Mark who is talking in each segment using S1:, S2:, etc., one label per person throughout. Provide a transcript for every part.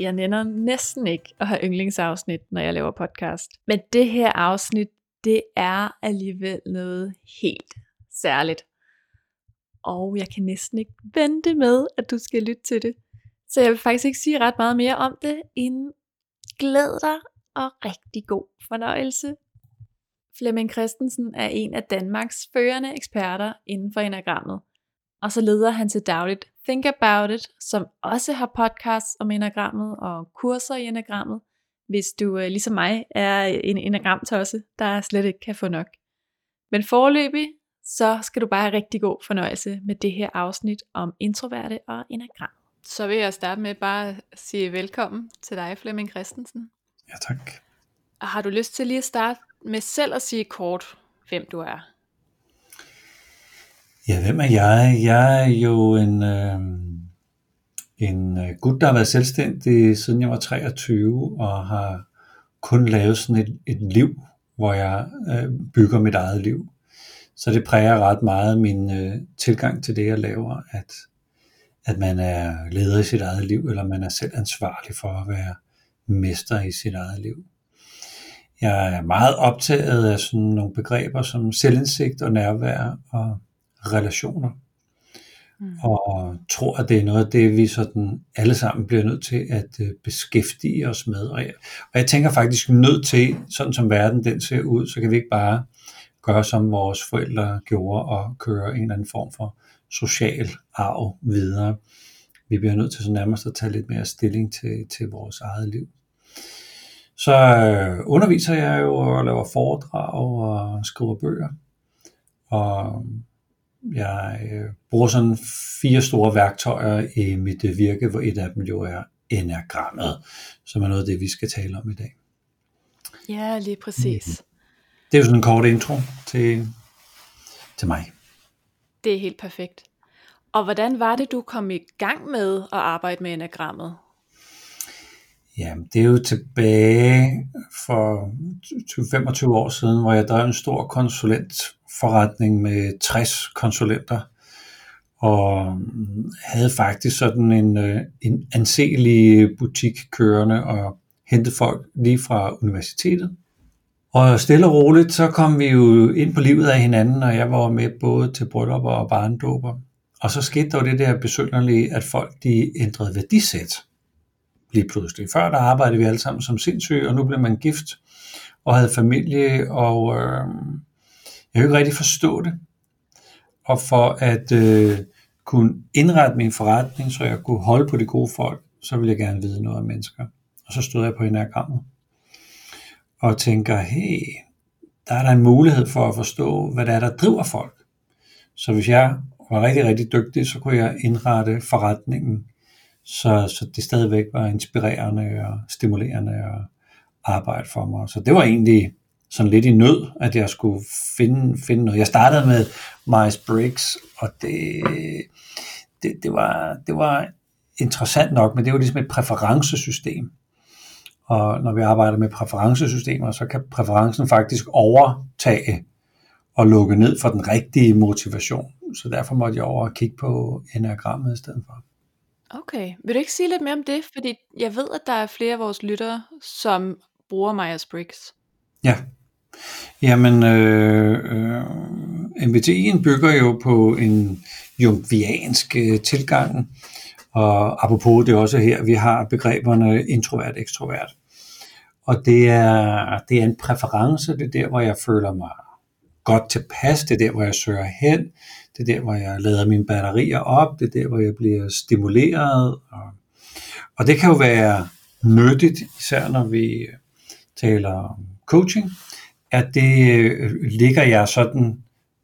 S1: Jeg nænder næsten ikke at have yndlingsafsnit, når jeg laver podcast. Men det her afsnit, det er alligevel noget helt særligt. Og jeg kan næsten ikke vente med, at du skal lytte til det. Så jeg vil faktisk ikke sige ret meget mere om det, end glæd dig og rigtig god fornøjelse. Flemming Christensen er en af Danmarks førende eksperter inden for enagrammet. Og så leder han til dagligt Think About It, som også har podcasts om enagrammet og kurser i enagrammet, hvis du øh, ligesom mig er en enagramtosse, der slet ikke kan få nok. Men forløbig, så skal du bare have rigtig god fornøjelse med det her afsnit om introverte og enagram. Så vil jeg starte med bare at sige velkommen til dig, Flemming Christensen.
S2: Ja, tak.
S1: Og har du lyst til lige at starte med selv at sige kort, hvem du er?
S2: Ja, hvem er jeg? Jeg er jo en, øh, en øh, gut, der har været selvstændig siden jeg var 23 og har kun lavet sådan et, et liv, hvor jeg øh, bygger mit eget liv. Så det præger ret meget min øh, tilgang til det, jeg laver, at, at man er leder i sit eget liv, eller man er selv ansvarlig for at være mester i sit eget liv. Jeg er meget optaget af sådan nogle begreber som selvindsigt og nærvær og relationer. Mm. Og tror, at det er noget af det, vi sådan alle sammen bliver nødt til at øh, beskæftige os med. Og jeg, og jeg tænker faktisk nødt til, sådan som verden den ser ud, så kan vi ikke bare gøre som vores forældre gjorde og køre en eller anden form for social arv videre. Vi bliver nødt til så nærmest at tage lidt mere stilling til, til vores eget liv. Så øh, underviser jeg jo og laver foredrag og skriver bøger. Og jeg øh, bruger sådan fire store værktøjer i mit øh, virke, hvor et af dem jo er enagrammet, som er noget af det, vi skal tale om i dag.
S1: Ja, lige præcis. Mm.
S2: Det er jo sådan en kort intro til, til mig.
S1: Det er helt perfekt. Og hvordan var det, du kom i gang med at arbejde med enagrammet?
S2: Ja, det er jo tilbage for 25 år siden, hvor jeg drev en stor forretning med 60 konsulenter, og mm, havde faktisk sådan en, øh, en anselig butik kørende og hentede folk lige fra universitetet. Og stille og roligt, så kom vi jo ind på livet af hinanden, og jeg var med både til bryllupper og barndåber. Og så skete der jo det der besynderlige, at folk de ændrede værdisæt lige pludselig. Før der arbejdede vi alle sammen som sindssyge, og nu blev man gift og havde familie, og øh, jeg kan ikke rigtig forstå det. Og for at øh, kunne indrette min forretning, så jeg kunne holde på de gode folk, så ville jeg gerne vide noget om mennesker. Og så stod jeg på enagrammet og tænker, hey, der er der en mulighed for at forstå, hvad det er, der driver folk. Så hvis jeg var rigtig, rigtig dygtig, så kunne jeg indrette forretningen så, så det stadigvæk var inspirerende og stimulerende at arbejde for mig. Så det var egentlig sådan lidt i nød, at jeg skulle finde, finde noget. Jeg startede med Myers-Briggs, og det, det, det, var, det var interessant nok, men det var ligesom et præferencesystem. Og når vi arbejder med præferencesystemer, så kan præferencen faktisk overtage og lukke ned for den rigtige motivation. Så derfor måtte jeg over og kigge på enagrammet i stedet for.
S1: Okay. Vil du ikke sige lidt mere om det? Fordi jeg ved, at der er flere af vores lyttere, som bruger Myers-Briggs.
S2: Ja. Jamen, øh, øh, MBTI'en bygger jo på en jungviansk øh, tilgang, og apropos det er også her, vi har begreberne introvert, ekstrovert. Og det er, det er en præference, det er der, hvor jeg føler mig godt tilpas, det er der, hvor jeg søger hen, det er der, hvor jeg lader mine batterier op, det er der, hvor jeg bliver stimuleret. Og, og det kan jo være nyttigt, især når vi taler om coaching, at det øh, ligger jeg sådan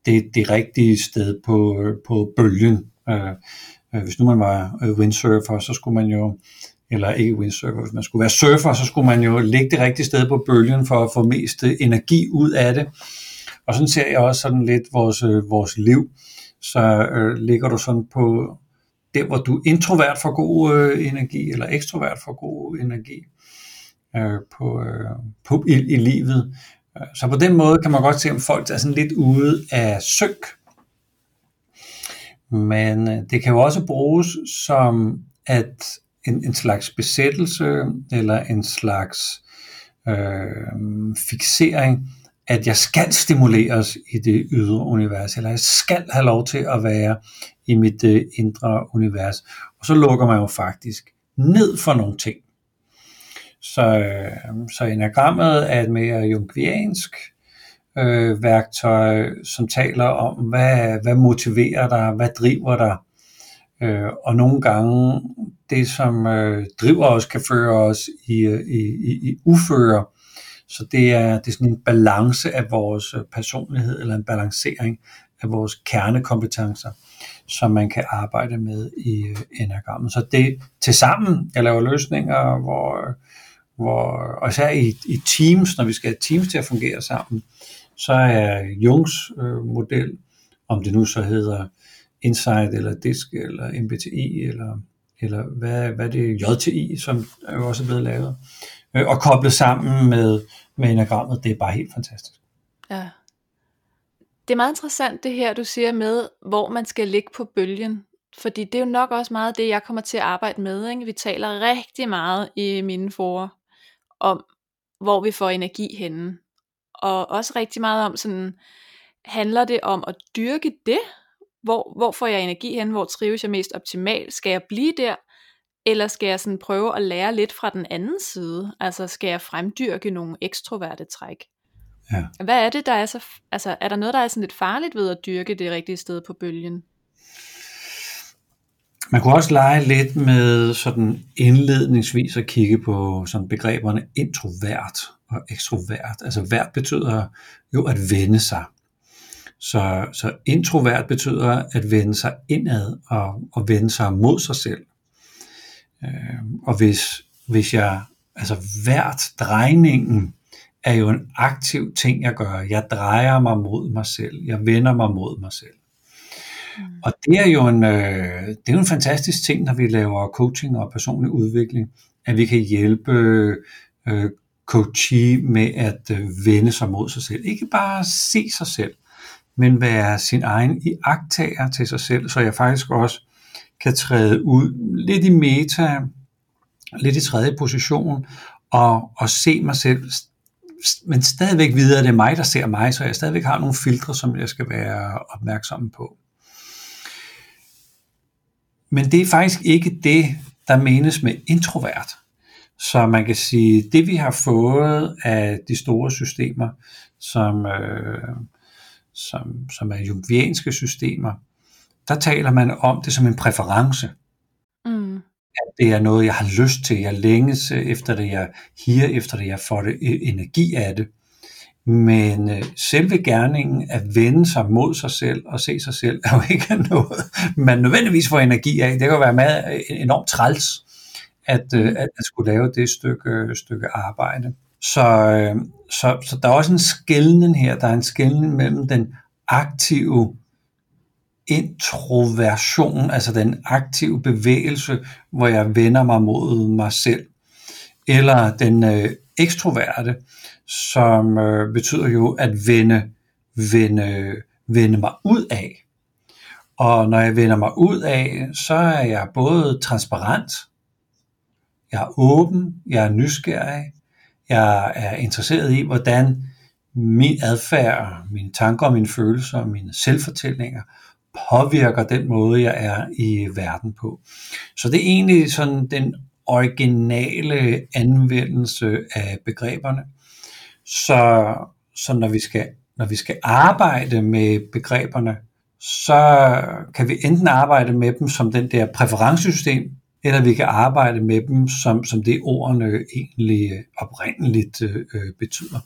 S2: det, det rigtige sted på, på bølgen, Øh, øh hvis nu man var øh, windsurfer, så skulle man jo, eller ikke windsurfer, hvis man skulle være surfer, så skulle man jo ligge det rigtige sted på bølgen for at få mest øh, energi ud af det. Og sådan ser jeg også sådan lidt vores, øh, vores liv. Så øh, ligger du sådan på der, hvor du introvert for god øh, energi, eller ekstrovert for god energi øh, på, øh, på, i, i livet. Så på den måde kan man godt se, om folk er sådan lidt ude af synk. Men øh, det kan jo også bruges som at en, en slags besættelse eller en slags øh, fixering, at jeg skal stimuleres i det ydre univers, eller jeg skal have lov til at være i mit øh, indre univers. Og så lukker man jo faktisk ned for nogle ting. Så, øh, så enagrammet er et mere jungiansk øh, værktøj, som taler om, hvad, hvad motiverer dig, hvad driver dig. Øh, og nogle gange det, som øh, driver os, kan føre os i, i, i, i uføre. Så det er, det er sådan en balance af vores øh, personlighed, eller en balancering af vores kernekompetencer, som man kan arbejde med i øh, enagrammet. Så det til sammen, jeg laver løsninger, hvor hvor, og især i, i teams, når vi skal have teams til at fungere sammen, så er Jungs øh, model, om det nu så hedder Insight eller DISC eller MBTI eller, eller hvad, hvad det er JTI, som er jo også blevet lavet, øh, og koblet sammen med, med enagrammet, det er bare helt fantastisk.
S1: Ja. Det er meget interessant det her, du siger med, hvor man skal ligge på bølgen. Fordi det er jo nok også meget det, jeg kommer til at arbejde med. Ikke? Vi taler rigtig meget i mine forer om, hvor vi får energi henne. Og også rigtig meget om, sådan, handler det om at dyrke det? Hvor, hvor får jeg energi hen? Hvor trives jeg mest optimalt? Skal jeg blive der? Eller skal jeg sådan prøve at lære lidt fra den anden side? Altså skal jeg fremdyrke nogle ekstroverte træk?
S2: Ja.
S1: Hvad er det, der er så... Altså er der noget, der er sådan lidt farligt ved at dyrke det rigtige sted på bølgen?
S2: Man kunne også lege lidt med sådan indledningsvis at kigge på sådan begreberne introvert og ekstrovert. Altså vært betyder jo at vende sig. Så, så introvert betyder at vende sig indad og, og vende sig mod sig selv. Øh, og hvis, hvis jeg, altså hvert drejningen er jo en aktiv ting, jeg gør. Jeg drejer mig mod mig selv. Jeg vender mig mod mig selv. Mm. Og det er jo en, øh, det er jo en fantastisk ting, når vi laver coaching og personlig udvikling, at vi kan hjælpe øh, coachee med at øh, vende sig mod sig selv. Ikke bare se sig selv, men være sin egen iagtager til sig selv, så jeg faktisk også kan træde ud lidt i meta, lidt i tredje position, og, og se mig selv, men stadigvæk videre, det er mig, der ser mig, så jeg stadigvæk har nogle filtre, som jeg skal være opmærksom på. Men det er faktisk ikke det, der menes med introvert. Så man kan sige, det vi har fået af de store systemer, som, øh, som, som er jungianske systemer, der taler man om det som en præference. Mm. At det er noget, jeg har lyst til, jeg længes efter det, jeg higer efter det, jeg får det, energi af det. Men øh, selve gerningen at vende sig mod sig selv og se sig selv, er jo ikke noget, man nødvendigvis får energi af. Det kan jo være meget øh, enormt træls, at, øh, at, at skulle lave det stykke, øh, stykke arbejde. Så, øh, så, så der er også en skældning her. Der er en skældning mellem den aktive introversion, altså den aktive bevægelse, hvor jeg vender mig mod mig selv, eller den øh, ekstroverte, som øh, betyder jo at vende, vende, vende mig ud af. Og når jeg vender mig ud af, så er jeg både transparent, jeg er åben, jeg er nysgerrig, jeg er interesseret i, hvordan min adfærd, mine tanker og mine følelser og mine selvfortællinger påvirker den måde, jeg er i verden på. Så det er egentlig sådan den originale anvendelse af begreberne. Så, så når, vi skal, når vi skal arbejde med begreberne, så kan vi enten arbejde med dem som den der præferencesystem, eller vi kan arbejde med dem som, som det ordene egentlig oprindeligt øh, betyder.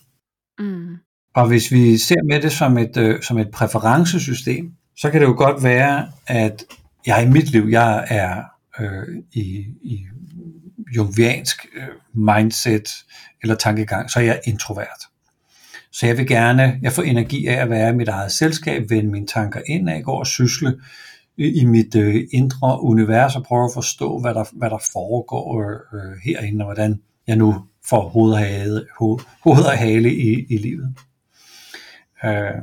S2: Mm. Og hvis vi ser med det som et, øh, som et præferencesystem, så kan det jo godt være, at jeg i mit liv, jeg er øh, i, i jungiansk øh, mindset eller tankegang, så er jeg introvert. Så jeg vil gerne, jeg får energi af at være i mit eget selskab, vende mine tanker ind af, gå og sysle i mit øh, indre univers og prøve at forstå, hvad der, hvad der foregår øh, øh, herinde, og hvordan jeg nu får hoved og hale, hoved, hoved og hale i, i livet. Øh,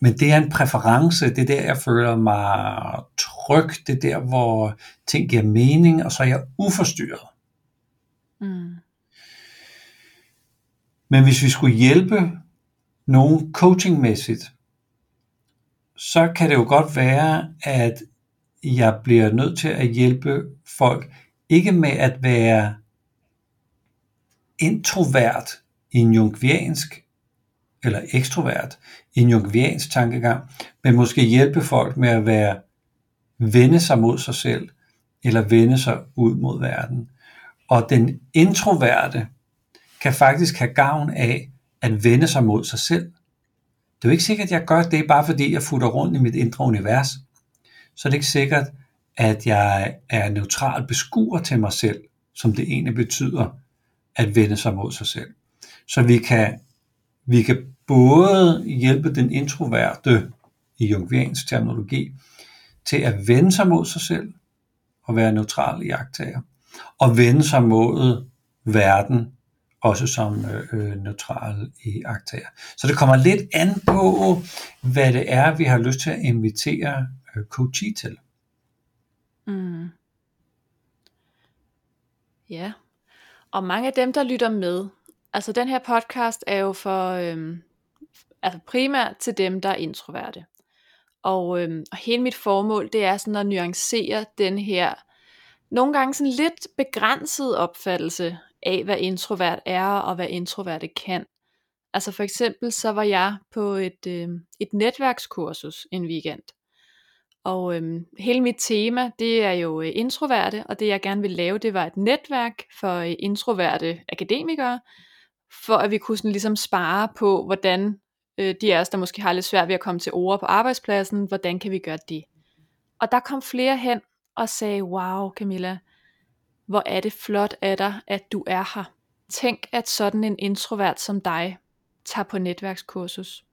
S2: men det er en præference, det er der, jeg føler mig tryg, det er der, hvor ting giver mening, og så er jeg uforstyrret. Mm. Men hvis vi skulle hjælpe nogen coachingmæssigt, så kan det jo godt være, at jeg bliver nødt til at hjælpe folk, ikke med at være introvert i en jungiansk eller ekstrovert i en jungiansk tankegang, men måske hjælpe folk med at være vende sig mod sig selv, eller vende sig ud mod verden. Og den introverte kan faktisk have gavn af at vende sig mod sig selv. Det er jo ikke sikkert, at jeg gør det, bare fordi jeg futter rundt i mit indre univers. Så er det ikke sikkert, at jeg er neutral beskuer til mig selv, som det egentlig betyder at vende sig mod sig selv. Så vi kan, vi kan både hjælpe den introverte i jungiansk terminologi til at vende sig mod sig selv og være neutral i agtager, og vende sig mod verden også som øh, øh neutral i aktager. Så det kommer lidt an på, hvad det er, vi har lyst til at invitere øh, coachee til. Mm.
S1: Ja, og mange af dem, der lytter med, altså den her podcast er jo for, øhm, altså primært til dem, der er introverte. Og, øhm, og hele mit formål, det er sådan at nuancere den her, nogle gange sådan lidt begrænset opfattelse af, hvad introvert er, og hvad introverte kan. Altså for eksempel, så var jeg på et, øh, et netværkskursus en weekend. Og øhm, hele mit tema, det er jo øh, introverte, og det jeg gerne vil lave, det var et netværk for øh, introverte akademikere, for at vi kunne sådan ligesom spare på, hvordan øh, de af os, der måske har lidt svært ved at komme til ord på arbejdspladsen, hvordan kan vi gøre det? Og der kom flere hen og sagde, wow Camilla, hvor er det flot af dig, at du er her. Tænk, at sådan en introvert som dig tager på netværkskursus.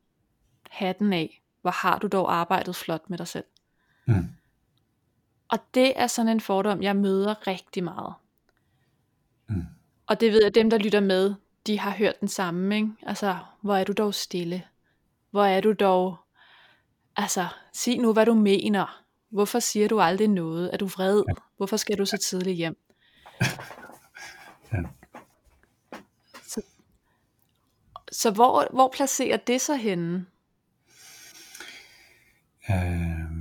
S1: Hatten af, hvor har du dog arbejdet flot med dig selv. Mm. Og det er sådan en fordom, jeg møder rigtig meget. Mm. Og det ved jeg, at dem, der lytter med, de har hørt den samme. Ikke? Altså, hvor er du dog stille? Hvor er du dog... Altså, sig nu, hvad du mener. Hvorfor siger du aldrig noget? Er du vred? Ja. Hvorfor skal du så tidligt hjem? ja. Så, så hvor, hvor placerer det sig henne?
S2: Øh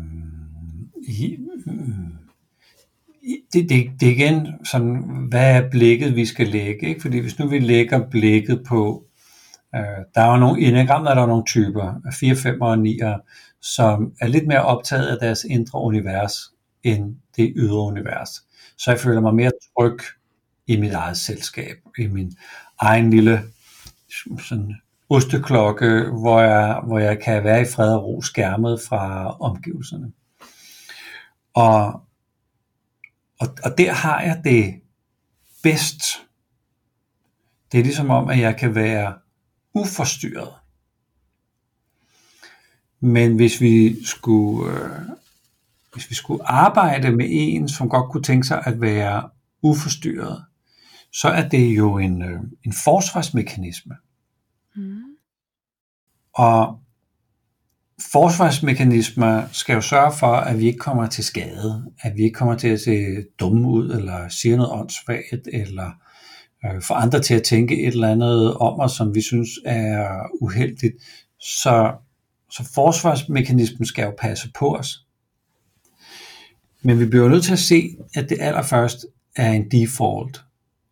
S2: det, det, det er igen sådan, hvad er blikket, vi skal lægge? Ikke? Fordi hvis nu vi lægger blikket på, øh, der er jo nogle, i enagrammet er der nogle typer, 4, 5 og 9, som er lidt mere optaget af deres indre univers, end det ydre univers. Så jeg føler mig mere tryg i mit eget selskab, i min egen lille sådan, osteklokke, hvor jeg, hvor jeg kan være i fred og ro skærmet fra omgivelserne. Og, og, og der har jeg det bedst. Det er ligesom om, at jeg kan være uforstyrret. Men hvis vi skulle, øh, hvis vi skulle arbejde med en, som godt kunne tænke sig at være uforstyrret, så er det jo en, øh, en forsvarsmekanisme. Mm. Og forsvarsmekanismer skal jo sørge for, at vi ikke kommer til skade, at vi ikke kommer til at se dumme ud, eller sige noget åndssvagt, eller øh, få andre til at tænke et eller andet om os, som vi synes er uheldigt. Så, så forsvarsmekanismen skal jo passe på os. Men vi bliver nødt til at se, at det allerførst er en default,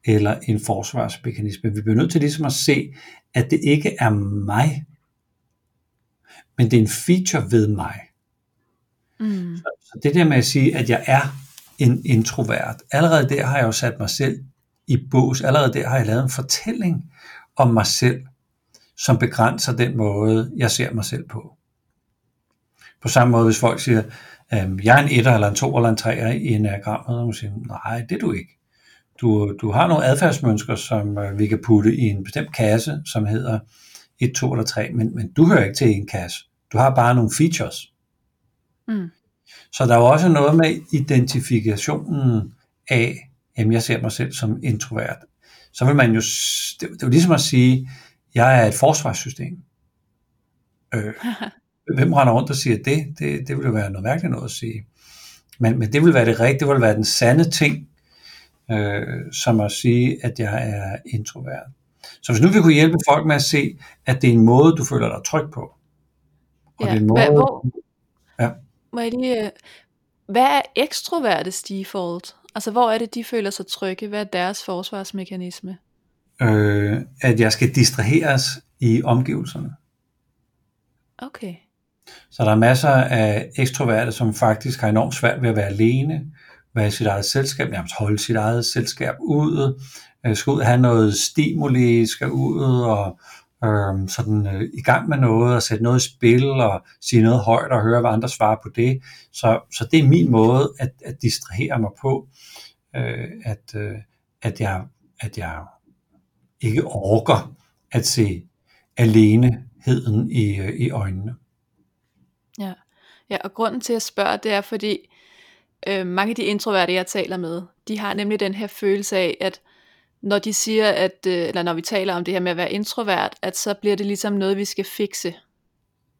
S2: eller en forsvarsmekanisme. Vi bliver nødt til ligesom at se, at det ikke er mig, men det er en feature ved mig. Mm. Så, det der med at sige, at jeg er en introvert, allerede der har jeg jo sat mig selv i bås, allerede der har jeg lavet en fortælling om mig selv, som begrænser den måde, jeg ser mig selv på. På samme måde, hvis folk siger, Øhm, jeg er en etter eller en to eller en treer i enagrammet, og man siger, nej, det er du ikke. Du, du har nogle adfærdsmønsker, som øh, vi kan putte i en bestemt kasse, som hedder 1, 2 eller 3, men, men du hører ikke til en kasse. Du har bare nogle features.
S1: Mm.
S2: Så der er jo også noget med identifikationen af, jamen jeg ser mig selv som introvert. Så vil man jo, det, det er jo ligesom at sige, jeg er et forsvarssystem. Øh, hvem render rundt og siger det? Det, det vil jo være noget mærkeligt noget at sige. Men, men det vil være det rigtige, det vil være den sande ting, øh, som at sige, at jeg er introvert. Så hvis nu vi kunne hjælpe folk med at se, at det er en måde, du føler dig tryg på. Og
S1: Ja,
S2: det er en
S1: hvad-
S2: måde,
S1: hvor-
S2: Ja.
S1: Må jeg lige, øh, hvad er ekstrovertes default? Altså, hvor er det, de føler sig trygge? Hvad er deres forsvarsmekanisme?
S2: Øh, at jeg skal distraheres i omgivelserne.
S1: Okay.
S2: Så der er masser af ekstroverte, som faktisk har enormt svært ved at være alene, være i sit eget selskab, nærmest holde sit eget selskab ude, øh, skal ud og have noget stimuli, skal ud og øh, sådan øh, i gang med noget, og sætte noget i spil, og sige noget højt, og høre, hvad andre svarer på det. Så, så det er min måde at, at distrahere mig på, øh, at, øh, at, jeg, at jeg ikke orker at se aleneheden i, øh, i øjnene.
S1: Ja. ja, og grunden til at spørge, det er fordi, øh, mange af de introverte, jeg taler med, de har nemlig den her følelse af, at når de siger, at, øh, eller når vi taler om det her med at være introvert, at så bliver det ligesom noget, vi skal fikse.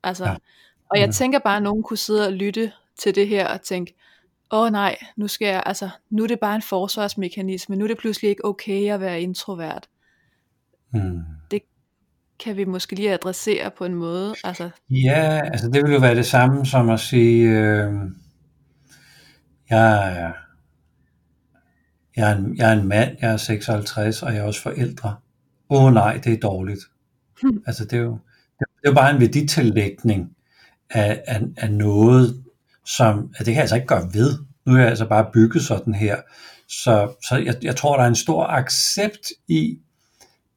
S1: Altså,
S2: Ja.
S1: ja. og jeg
S2: Ja.
S1: tænker bare, at nogen kunne sidde og lytte til det her og tænke, åh oh, nej, nu skal jeg, altså, nu er det bare en forsvarsmekanisme, nu er det pludselig ikke okay at være introvert.
S2: Hmm.
S1: Kan vi måske lige adressere på en måde, altså,
S2: Ja, altså det vil jo være det samme som at sige, øh, jeg, er, jeg, er en, jeg er en mand, jeg er 56, og jeg er også forældre. Åh oh, nej, det er dårligt. Altså det er jo, det er jo bare en værditillægning af, af, af noget, som, at det kan jeg altså ikke gøre ved. Nu er jeg altså bare bygget sådan her. Så, så jeg, jeg tror, der er en stor accept i,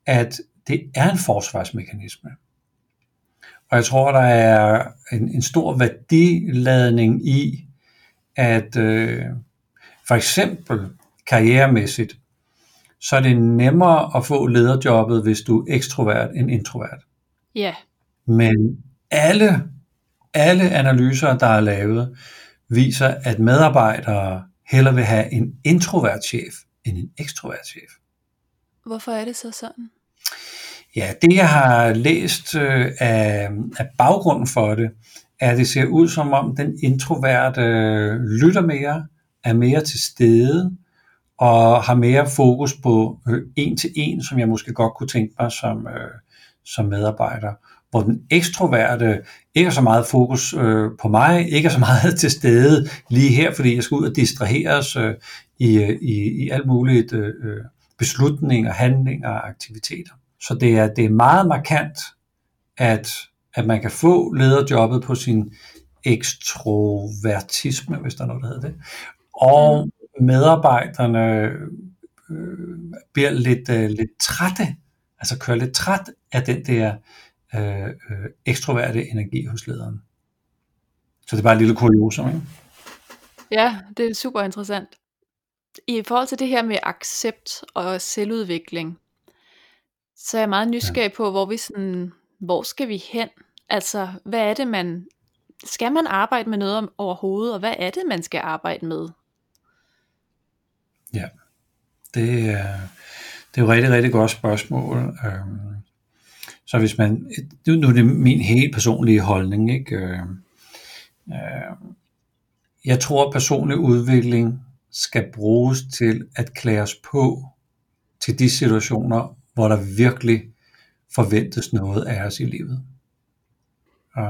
S2: at det er en forsvarsmekanisme. Og jeg tror, der er en, en stor værdiladning i, at øh, for eksempel karrieremæssigt, så er det nemmere at få lederjobbet, hvis du er ekstrovert end introvert.
S1: ja,
S2: Men alle, alle analyser, der er lavet, viser, at medarbejdere hellere vil have en introvert chef end en ekstrovert chef.
S1: hvorfor er det så sådan?
S2: Ja, det jeg har læst øh, af, af baggrunden for det, er, at det ser ud som om den introverte øh, lytter mere, er mere til stede, og har mere fokus på øh, en til en, som jeg måske godt kunne tænke mig som, øh, som medarbejder. Hvor den ekstroverte ikke er så meget fokus øh, på mig, ikke er så meget til stede lige her, fordi jeg skal ud og distraheres øh, i, øh, i, i alt muligt øh, øh beslutninger, handlinger og aktiviteter. Så det er, det er meget markant, at, at man kan få lederjobbet på sin ekstrovertisme, hvis der er noget, der hedder det. Og mm. medarbejderne øh, bliver lidt, øh, lidt trætte, altså kører lidt træt af den der øh, øh, ekstroverte energi hos lederen. Så det er bare et lille kuriosum, ikke?
S1: Ja, det er super interessant. I forhold til det her med accept og selvudvikling, så er jeg meget nysgerrig på, hvor vi sådan, hvor skal vi hen? Altså, hvad er det, man, skal man arbejde med noget om overhovedet, og hvad er det, man skal arbejde med?
S2: Ja, det er, det er jo et rigtig, rigtig godt spørgsmål. Øhm, Så hvis man, nu nu er det min helt personlige holdning, ikke? Øh, øh, Jeg tror, at personlig udvikling skal bruges til at klæde os på til de situationer, hvor der virkelig forventes noget af os i livet. Øh,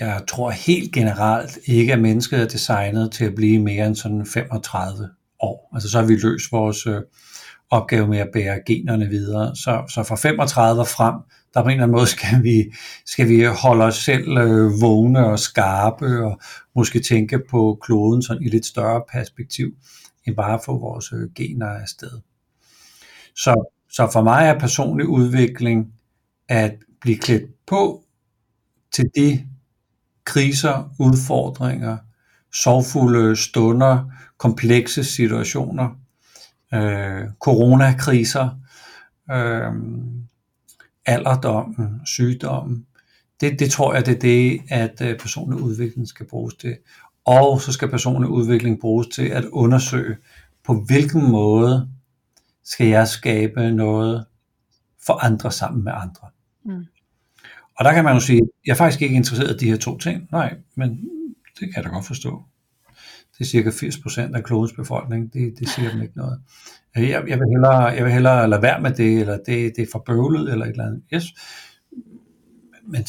S2: jeg tror helt generelt ikke, at mennesket er designet til at blive mere end sådan 35 år. Altså så har vi løst vores øh, opgave med at bære generne videre. Så, så fra 35 og frem, der på en eller anden måde skal vi, skal vi holde os selv øh, vågne og skarpe, og måske tænke på kloden sådan i lidt større perspektiv, end bare at få vores øh, gener afsted. Så, så for mig er personlig udvikling at blive klædt på til de kriser, udfordringer, sorgfulde stunder, komplekse situationer, øh, coronakriser, øh, alderdommen, sygdommen. Det, det tror jeg, det er det, at øh, personlig udvikling skal bruges til. Og så skal personlig udvikling bruges til at undersøge, på hvilken måde skal jeg skabe noget for andre sammen med andre. Mm. Og der kan man jo sige, jeg er faktisk ikke interesseret i de her to ting. Nej, men det kan jeg da godt forstå. Det er cirka 80% af klodens befolkning. Det, det siger dem ikke noget. Jeg, jeg, vil hellere, jeg vil hellere lade være med det, eller det, det er for bøvlet, eller et eller andet. Yes. Men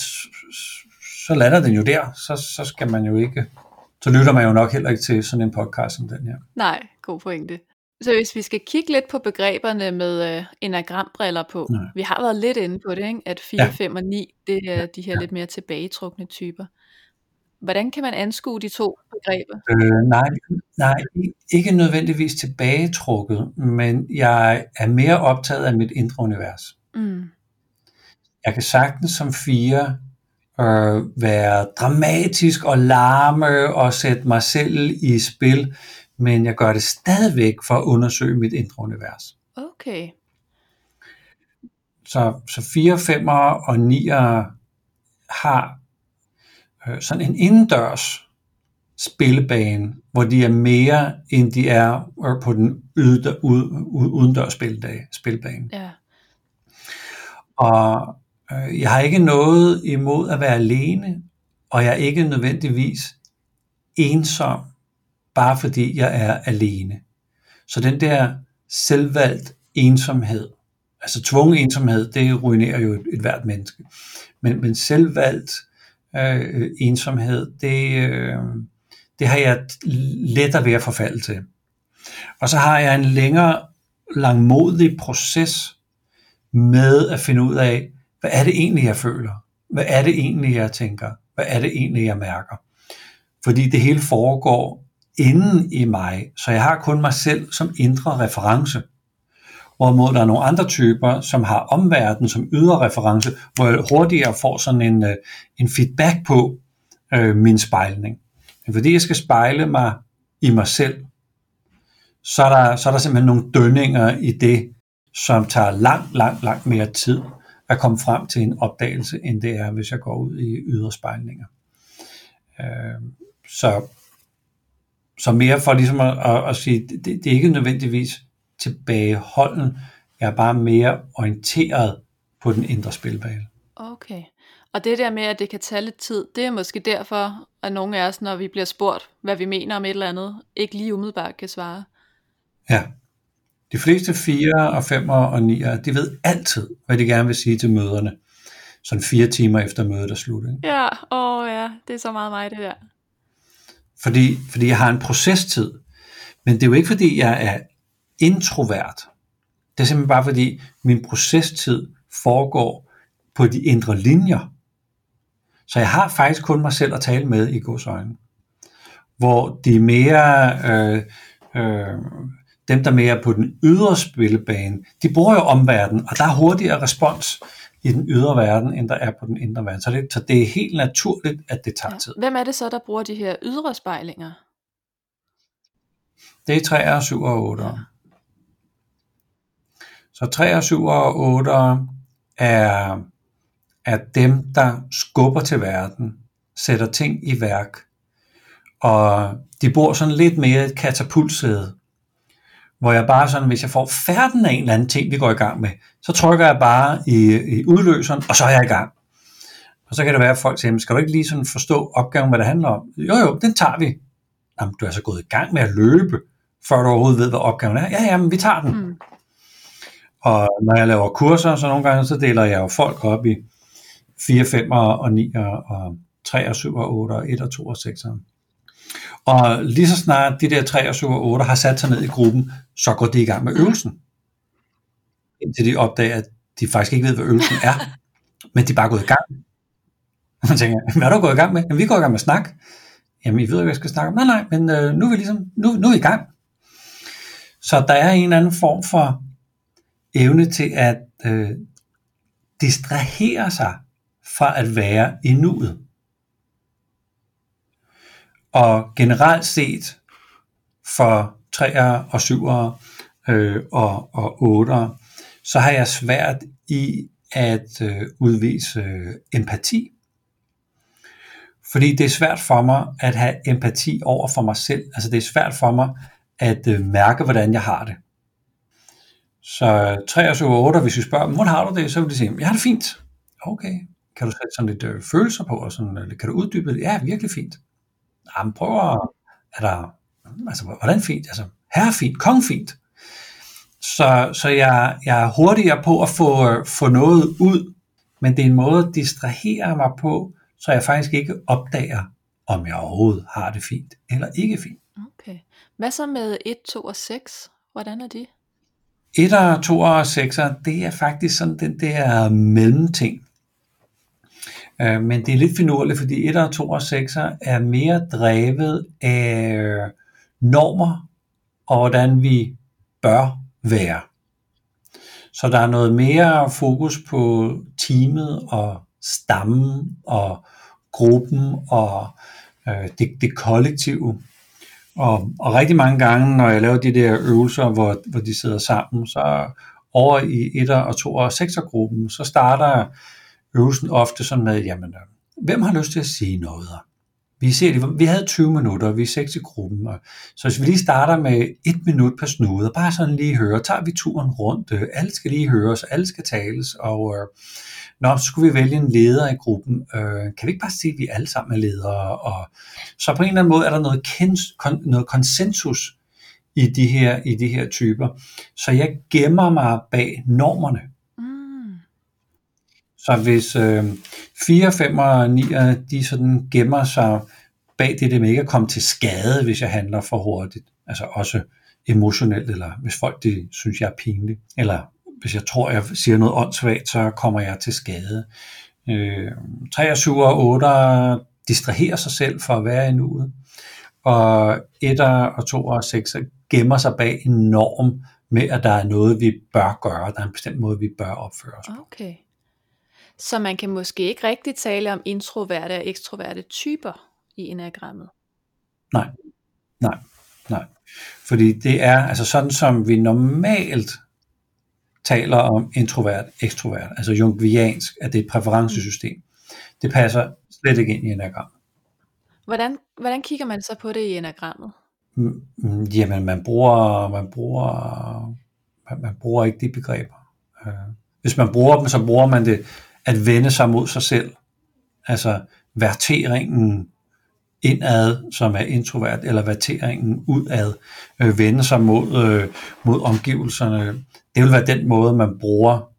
S2: så lander den jo der. Så, så skal man jo ikke så lytter man jo nok heller ikke til sådan en podcast som den her.
S1: Nej, god pointe. Så hvis vi skal kigge lidt på begreberne med øh, enagrambriller på, Nej. vi har været lidt inde på det, ikke? at 4, ja. 5 og 9, det er de her ja. lidt mere tilbagetrukne typer. Hvordan kan man anskue de to begreber?
S2: Øh, nej, nej, ikke nødvendigvis tilbagetrukket, men jeg er mere optaget af mit indre univers. Mm. Jeg kan sagtens som fire øh, være dramatisk og larme og sætte mig selv i spil, men jeg gør det stadigvæk for at undersøge mit indre univers.
S1: Okay.
S2: Så, så 4, 5 og 9 har øh, sådan en indendørs spillebane, hvor de er mere, end de er på den udendørs spilbane. Ja. Og øh, jeg har ikke noget imod at være alene, og jeg er ikke nødvendigvis ensom bare fordi jeg er alene. Så den der selvvalgt ensomhed, altså tvungen ensomhed, det ruinerer jo et, et hvert menneske. Men, men selvvalgt øh, ensomhed, det, øh, det har jeg lettere ved at forfalde til. Og så har jeg en længere langmodig proces med at finde ud af, hvad er det egentlig, jeg føler? Hvad er det egentlig, jeg tænker? Hvad er det egentlig, jeg mærker? Fordi det hele foregår inden i mig, så jeg har kun mig selv som indre reference. Hvorimod der er nogle andre typer, som har omverdenen som ydre reference, hvor jeg hurtigere får sådan en, øh, en feedback på øh, min spejling. Men fordi jeg skal spejle mig i mig selv, så er der, så er der simpelthen nogle dønninger i det, som tager langt, langt, langt mere tid at komme frem til en opdagelse, end det er, hvis jeg går ud i ydre spejlinger. Øh, så så mere for ligesom at, at, at sige, det, det er ikke nødvendigvis tilbageholden, jeg er bare mere orienteret på den indre spilbane.
S1: Okay. Og det der med, at det kan tage lidt tid, det er måske derfor, at nogle af os, når vi bliver spurgt, hvad vi mener om et eller andet, ikke lige umiddelbart kan svare.
S2: Ja. De fleste fire og femmer og nier, de ved altid, hvad de gerne vil sige til møderne. Sådan fire timer efter mødet er slut. Ikke?
S1: Ja, åh ja, det er så meget mig det der.
S2: Fordi, fordi jeg har en procestid. Men det er jo ikke fordi, jeg er introvert. Det er simpelthen bare fordi, min procestid foregår på de indre linjer. Så jeg har faktisk kun mig selv at tale med i godsøjne. Hvor de mere, øh, øh, dem der mere er på den ydre spillebane, de bruger jo omverdenen, og der er hurtigere respons i den ydre verden, end der er på den indre verden. Så det, så det er helt naturligt, at det tager ja. tid.
S1: Hvem er det så, der bruger de her ydre spejlinger?
S2: Det er 3, 7 og 8. Ja. Så 3, 7 og 8 er, er dem, der skubber til verden, sætter ting i værk, og de bor sådan lidt mere et katapultsæde hvor jeg bare sådan, hvis jeg får færden af en eller anden ting, vi går i gang med, så trykker jeg bare i, i udløseren, og så er jeg i gang. Og så kan det være, at folk siger, skal du ikke lige sådan forstå opgaven, hvad det handler om? Jo jo, den tager vi. Jamen, du er så gået i gang med at løbe, før du overhovedet ved, hvad opgaven er. Ja, ja, men vi tager den. Mm. Og når jeg laver kurser, så nogle gange, så deler jeg jo folk op i 4, 5 og 9 og 3 og 7 og 8 og 1 og 2 og 6. Og lige så snart de der 3 og 7 og 8 har sat sig ned i gruppen, så går de i gang med øvelsen. Indtil de opdager, at de faktisk ikke ved, hvad øvelsen er, men de er bare gået i gang. Og man tænker, hvad er du gået i gang med? Jamen, vi går i gang med snak. Jamen, I ved ikke, hvad jeg skal snakke om. Nej, nej, men øh, nu, er vi ligesom, nu, nu er vi i gang. Så der er en eller anden form for evne til at øh, distrahere sig fra at være i nuet. Og generelt set for 3'ere og 7'ere øh, og, og 8'ere, så har jeg svært i at øh, udvise øh, empati. Fordi det er svært for mig at have empati over for mig selv. Altså det er svært for mig at øh, mærke, hvordan jeg har det. Så 3 og 7 og 8, hvis vi spørger, hvordan har du det, så vil de sige, jeg har det fint. Okay, kan du sætte sådan lidt øh, følelser på, og sådan, eller kan du uddybe det? Ja, virkelig fint. Jamen, prøv at, er der, altså, hvordan fint? Altså, her fint, kong fint. Så, så jeg, jeg er hurtigere på at få, få noget ud, men det er en måde at distrahere mig på, så jeg faktisk ikke opdager, om jeg overhovedet har det fint eller ikke fint.
S1: Okay. Hvad så med 1, 2 og 6? Hvordan er de?
S2: 1, 2 og 6, det er faktisk sådan den der mellemting. Øh, men det er lidt finurligt, fordi 1 og 2 og 6 er mere drevet af normer og hvordan vi bør være. Så der er noget mere fokus på teamet og stammen og gruppen og øh, det, det kollektive. Og, og rigtig mange gange, når jeg laver de der øvelser, hvor, hvor de sidder sammen, så over i 1'er og 2'er og 6'er gruppen, så starter øvelsen ofte sådan med, jamen, øh, hvem har lyst til at sige noget? Vi, ser det, vi havde 20 minutter, og vi er seks i gruppen, og, så hvis vi lige starter med et minut per snude, og bare sådan lige høre, tager vi turen rundt, øh, alle skal lige høres, alle skal tales, og øh, nå, så skulle vi vælge en leder i gruppen, øh, kan vi ikke bare sige, at vi alle sammen er ledere, og så på en eller anden måde er der noget, kens, kon, noget konsensus i de, her, i de her typer, så jeg gemmer mig bag normerne. Så hvis øh, 4, 5 og 9, de sådan gemmer sig bag det, det med ikke at komme til skade, hvis jeg handler for hurtigt, altså også emotionelt, eller hvis folk de synes, jeg er pinlig, eller hvis jeg tror, jeg siger noget åndssvagt, så kommer jeg til skade. Øh, 3 7 og 8 distraherer sig selv for at være i nuet, og 1 og 2 og 6 gemmer sig bag en norm med, at der er noget, vi bør gøre, der er en bestemt måde, vi bør opføre os
S1: på. Okay. Så man kan måske ikke rigtig tale om introverte og ekstroverte typer i enagrammet?
S2: Nej, nej, nej. Fordi det er altså sådan, som vi normalt taler om introvert, ekstrovert, altså jungviansk, at det er et præferencesystem. Det passer slet ikke ind i enagrammet.
S1: Hvordan, hvordan kigger man så på det i enagrammet?
S2: Mm, mm, jamen, man bruger, man bruger, man, man bruger ikke de begreber. Øh, hvis man bruger dem, så bruger man det at vende sig mod sig selv. Altså verteringen indad, som er introvert, eller verteringen udad, øh, vende sig mod, øh, mod omgivelserne. Det vil være den måde, man bruger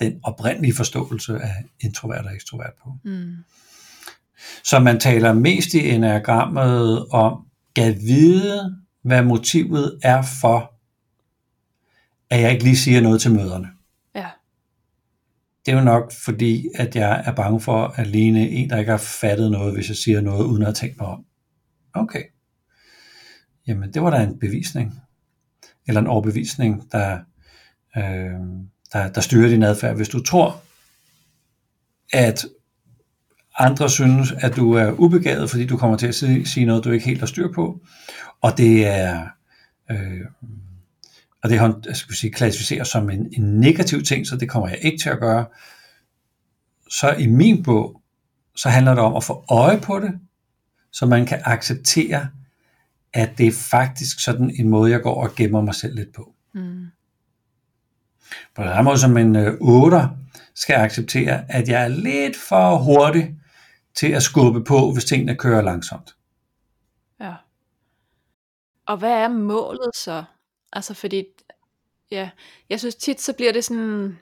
S2: den oprindelige forståelse af introvert og ekstrovert på. Mm. Så man taler mest i enagrammet om, at vide, hvad motivet er for, at jeg ikke lige siger noget til møderne det er jo nok fordi, at jeg er bange for at ligne en, der ikke har fattet noget, hvis jeg siger noget, uden at have tænkt mig om. Okay. Jamen, det var da en bevisning. Eller en overbevisning, der, øh, der, der styrer din adfærd. Hvis du tror, at andre synes, at du er ubegavet, fordi du kommer til at sige noget, du ikke helt har styr på, og det er øh, og det jeg skal sige, klassificeres som en, en negativ ting, så det kommer jeg ikke til at gøre. Så i min bog, så handler det om at få øje på det, så man kan acceptere, at det er faktisk sådan en måde, jeg går og gemmer mig selv lidt på. Mm. På den måde som en øh, 8 skal acceptere, at jeg er lidt for hurtig til at skubbe på, hvis tingene kører langsomt.
S1: Ja. Og hvad er målet så? Altså fordi, ja, jeg synes tit, så bliver det sådan,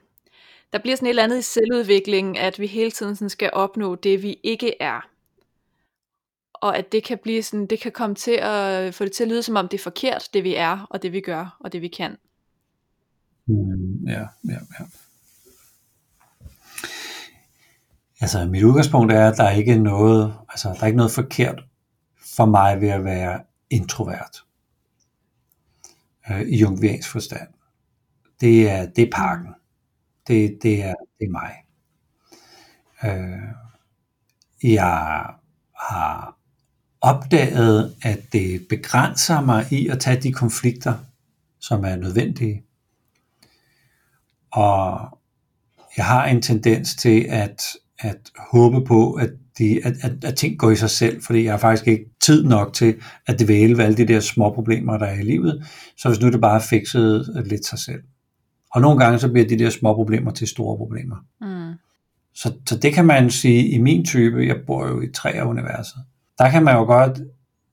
S1: der bliver sådan et eller andet i selvudviklingen, at vi hele tiden sådan skal opnå det, vi ikke er. Og at det kan blive sådan, det kan komme til at få det til at lyde som om det er forkert, det vi er, og det vi gør, og det vi kan.
S2: Mm, ja, ja, ja. Altså mit udgangspunkt er, at der er ikke noget, altså der er ikke noget forkert for mig ved at være introvert øh, i jungviansk forstand. Det er, det er parken. Det, det, er, det er mig. Øh, jeg har opdaget, at det begrænser mig i at tage de konflikter, som er nødvendige. Og jeg har en tendens til at, at håbe på, at, de, at, at, at ting går i sig selv, fordi jeg har faktisk ikke tid nok til at dvæle ved alle de der små problemer, der er i livet. Så hvis nu det bare fikset lidt sig selv. Og nogle gange så bliver de der små problemer til store problemer. Mm. Så, så det kan man sige, i min type, jeg bor jo i tre af universet, der kan man jo godt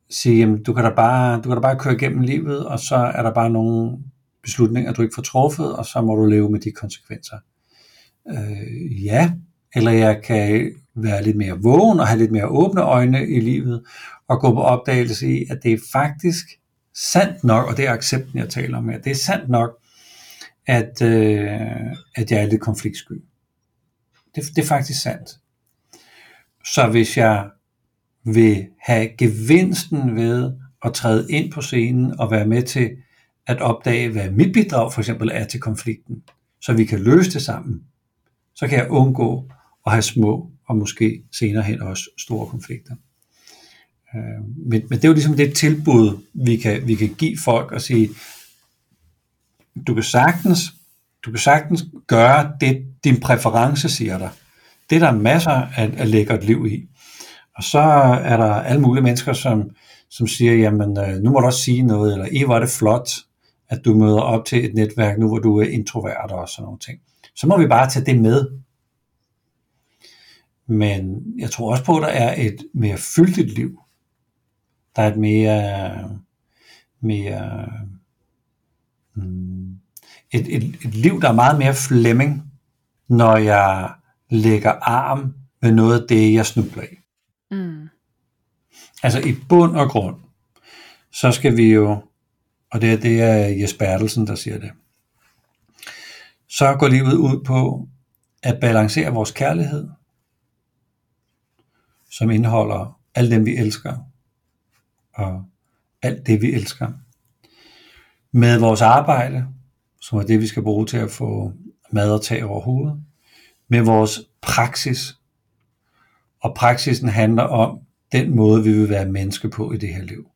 S2: sige, jamen, du kan da bare, du kan da bare køre igennem livet, og så er der bare nogle beslutninger, du ikke får truffet, og så må du leve med de konsekvenser. Øh, ja, eller jeg kan være lidt mere vågen og have lidt mere åbne øjne i livet, og gå på opdagelse i, at det er faktisk sandt nok, og det er accepten, jeg taler om her, det er sandt nok, at, øh, at jeg er lidt konfliktsky. Det, det er faktisk sandt. Så hvis jeg vil have gevinsten ved at træde ind på scenen og være med til at opdage, hvad mit bidrag for eksempel er til konflikten, så vi kan løse det sammen, så kan jeg undgå at have små og måske senere hen også store konflikter. Øh, men, men det er jo ligesom det tilbud, vi kan, vi kan give folk og sige, du kan sagtens, du kan sagtens gøre det, din præference siger dig. Det er der masser af, af lækkert liv i. Og så er der alle mulige mennesker, som, som siger, jamen øh, nu må du også sige noget, eller i var det flot, at du møder op til et netværk nu, hvor du er introvert og sådan nogle ting. Så må vi bare tage det med. Men jeg tror også på, at der er et mere fyldigt liv. Der er et mere, mere et, et, et liv, der er meget mere flemming, når jeg lægger arm med noget af det, jeg snubler i. Mm. Altså i bund og grund, så skal vi jo, og det, det er Jes Bertelsen, der siger det, så går livet ud på at balancere vores kærlighed, som indeholder alt dem, vi elsker, og alt det, vi elsker, med vores arbejde, som er det, vi skal bruge til at få mad og tag over hovedet, med vores praksis, og praksisen handler om den måde, vi vil være menneske på i det her liv.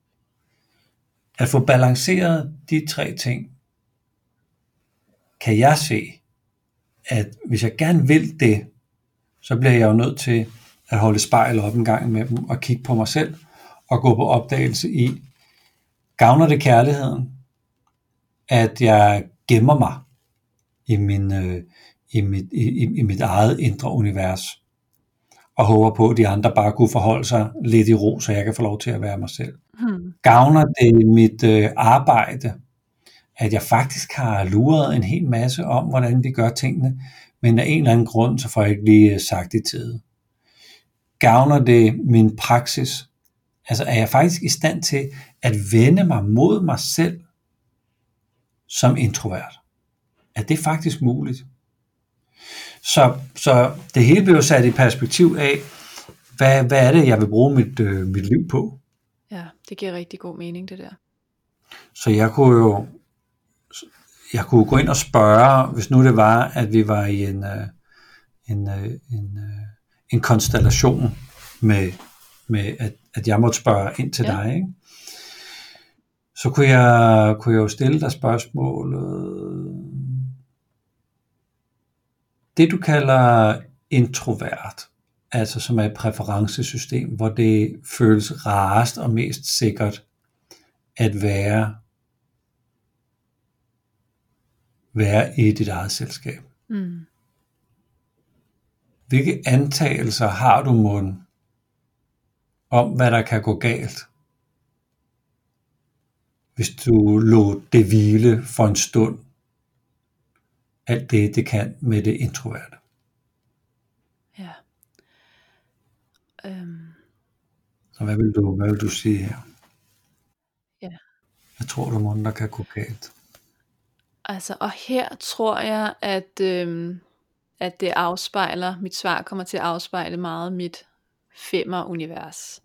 S2: At få balanceret de tre ting, kan jeg se, at hvis jeg gerne vil det, så bliver jeg jo nødt til at holde spejl op en gang med dem og kigge på mig selv og gå på opdagelse i, gavner det kærligheden, at jeg gemmer mig i, min, øh, i, mit, i, i mit eget indre univers og håber på, at de andre bare kunne forholde sig lidt i ro, så jeg kan få lov til at være mig selv. Hmm. Gavner det mit øh, arbejde, at jeg faktisk har luret en hel masse om, hvordan vi gør tingene, men af en eller anden grund, så får jeg ikke lige øh, sagt det til. Gavner det min praksis? Altså er jeg faktisk i stand til at vende mig mod mig selv som introvert? Er det faktisk muligt? Så, så det hele bliver sat i perspektiv af, hvad, hvad er det, jeg vil bruge mit, øh, mit liv på?
S1: Ja, det giver rigtig god mening, det der.
S2: Så jeg kunne jo jeg kunne gå ind og spørge, hvis nu det var, at vi var i en, øh, en, øh, en, øh, en konstellation med, med at, at jeg måtte spørge ind til ja. dig, ikke? Så kunne jeg, kunne jeg jo stille dig spørgsmålet, det du kalder introvert, altså som er et præferencesystem, hvor det føles rarest og mest sikkert at være, være i dit eget selskab. Mm. Hvilke antagelser har du mund om, hvad der kan gå galt, hvis du lå det hvile for en stund alt det, det kan med det introverte. Ja. Øhm. Så hvad vil du, hvad vil du sige her? Ja. Jeg tror du, må, der kan gå galt?
S1: Altså, og her tror jeg, at, øhm, at det afspejler, mit svar kommer til at afspejle meget mit femmer-univers.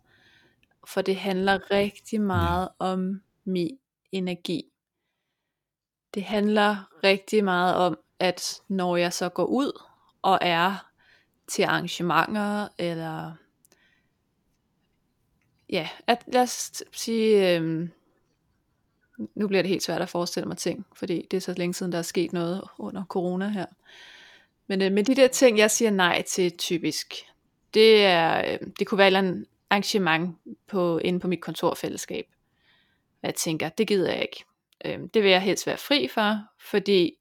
S1: For det handler rigtig meget ja. om min energi. Det handler rigtig meget om, at når jeg så går ud og er til arrangementer, eller ja, at lad os sige, øhm, nu bliver det helt svært at forestille mig ting, fordi det er så længe siden, der er sket noget under corona her. Men, øh, men de der ting, jeg siger nej til typisk, det, er, øh, det kunne være et arrangement på, inde på mit kontorfællesskab. Jeg tænker, det gider jeg ikke. Øh, det vil jeg helst være fri for, fordi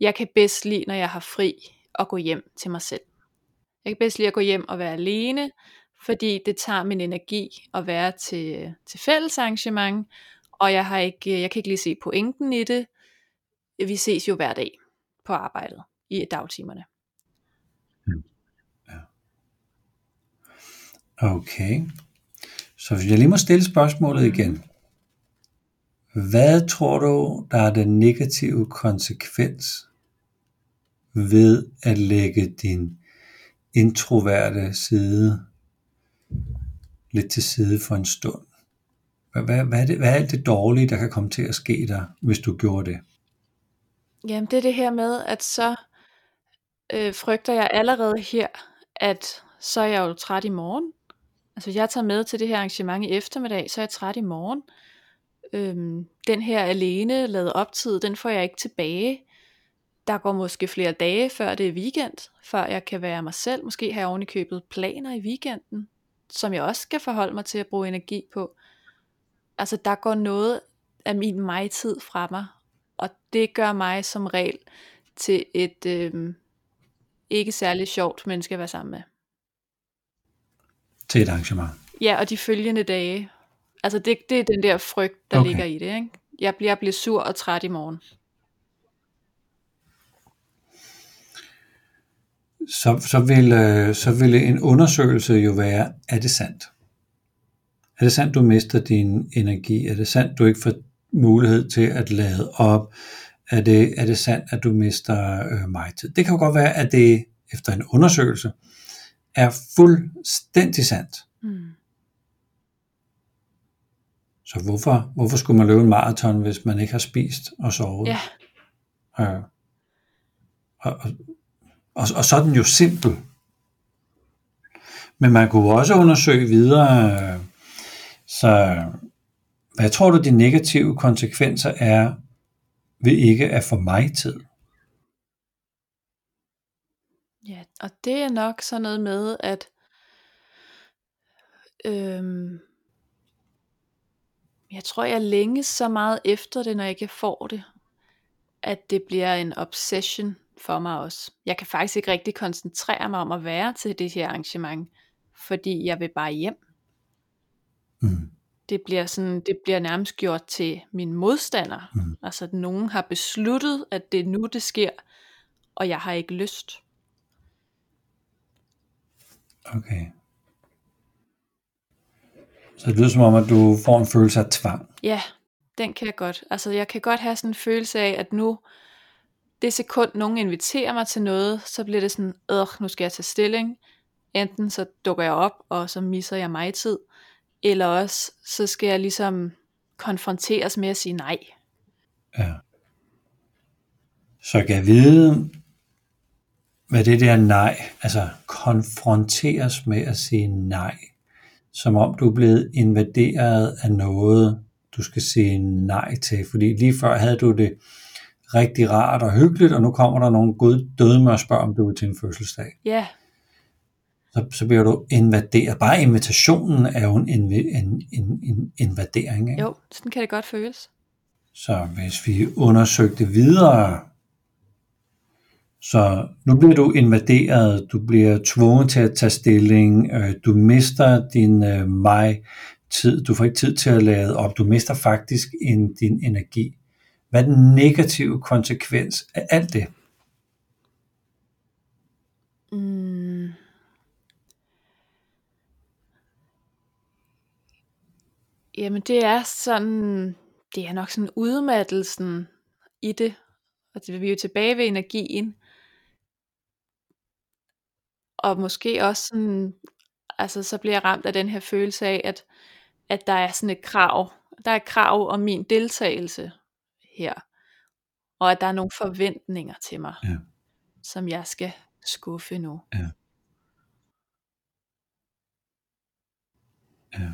S1: jeg kan bedst lide, når jeg har fri, at gå hjem til mig selv. Jeg kan bedst lide at gå hjem og være alene, fordi det tager min energi at være til, til fælles arrangement, og jeg, har ikke, jeg kan ikke lige se pointen i det. Vi ses jo hver dag på arbejdet i dagtimerne.
S2: Hmm. Ja. Okay. Så hvis jeg lige må stille spørgsmålet igen. Hvad tror du, der er den negative konsekvens ved at lægge din introverte side lidt til side for en stund? Hvad, hvad, hvad, er det, hvad er alt det dårlige, der kan komme til at ske der, hvis du gjorde det?
S1: Jamen det er det her med, at så øh, frygter jeg allerede her, at så er jeg jo træt i morgen. Altså jeg tager med til det her arrangement i eftermiddag, så er jeg træt i morgen. Øhm, den her alene lavet optid, den får jeg ikke tilbage. Der går måske flere dage, før det er weekend, før jeg kan være mig selv. Måske har jeg oven i købet planer i weekenden, som jeg også skal forholde mig til at bruge energi på. Altså der går noget af min mig-tid fra mig, og det gør mig som regel til et øh, ikke særlig sjovt menneske at være sammen med.
S2: Til et arrangement?
S1: Ja, og de følgende dage. Altså det, det er den der frygt, der okay. ligger i det. Ikke? Jeg, bliver, jeg bliver sur og træt i morgen.
S2: Så, så, vil, øh, så vil en undersøgelse jo være, er det sandt? Er det sandt, du mister din energi? Er det sandt, du ikke får mulighed til at lade op? Er det, er det sandt, at du mister øh, mig tid? Det kan jo godt være, at det efter en undersøgelse er fuldstændig sandt. Mm. Så hvorfor, hvorfor skulle man løbe en maraton, hvis man ikke har spist og sovet?
S1: Ja.
S2: Øh, og, og, og, og så er den jo simpel. Men man kunne også undersøge videre, så hvad tror du de negative konsekvenser er ved ikke at få mig tid?
S1: Ja, og det er nok sådan noget med, at øhm, jeg tror, jeg længes så meget efter det, når jeg ikke får det, at det bliver en obsession for mig også. Jeg kan faktisk ikke rigtig koncentrere mig om at være til det her arrangement, fordi jeg vil bare hjem. Mm. Det bliver sådan, det bliver nærmest gjort til min modstander. Mm. Altså at nogen har besluttet, at det er nu det sker, og jeg har ikke lyst.
S2: Okay. Så det lyder som om, at du får en følelse af tvang.
S1: Ja, den kan jeg godt. Altså jeg kan godt have sådan en følelse af, at nu, det sekund nogen inviterer mig til noget, så bliver det sådan, øh, nu skal jeg tage stilling. Enten så dukker jeg op, og så misser jeg mig tid, eller også så skal jeg ligesom konfronteres med at sige nej.
S2: Ja. Så kan jeg vide, hvad det der nej, altså konfronteres med at sige nej, som om du er blevet invaderet af noget, du skal sige nej til. Fordi lige før havde du det rigtig rart og hyggeligt, og nu kommer der nogle gode døde med at spørge, om du vil til en fødselsdag.
S1: Ja.
S2: Så, så bliver du invaderet. Bare invitationen er jo en, en, en, en invadering. Ikke?
S1: Jo, sådan kan det godt føles.
S2: Så hvis vi undersøgte videre, så nu bliver du invaderet, du bliver tvunget til at tage stilling, øh, du mister din øh, mig tid, du får ikke tid til at lade op, du mister faktisk en, din energi. Hvad er den negative konsekvens af alt det? Mm.
S1: Jamen det er sådan, det er nok sådan udmattelsen i det. Og det, vi jo tilbage ved energien og måske også sådan, altså så bliver jeg ramt af den her følelse af, at, at der er sådan et krav, der er et krav om min deltagelse her, og at der er nogle forventninger til mig, ja. som jeg skal skuffe nu.
S2: Ja. Ja.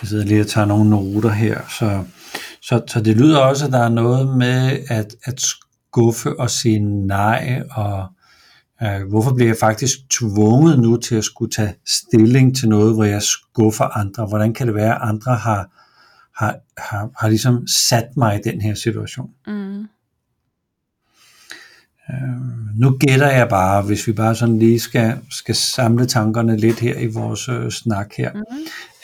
S2: Jeg sidder lige og tager nogle noter her, så så, så det lyder også, at der er noget med at, at skuffe og sige nej, og øh, hvorfor bliver jeg faktisk tvunget nu til at skulle tage stilling til noget, hvor jeg skuffer andre? Hvordan kan det være, at andre har, har, har, har ligesom sat mig i den her situation? Mm. Øh, nu gætter jeg bare, hvis vi bare sådan lige skal, skal samle tankerne lidt her i vores øh, snak her, mm.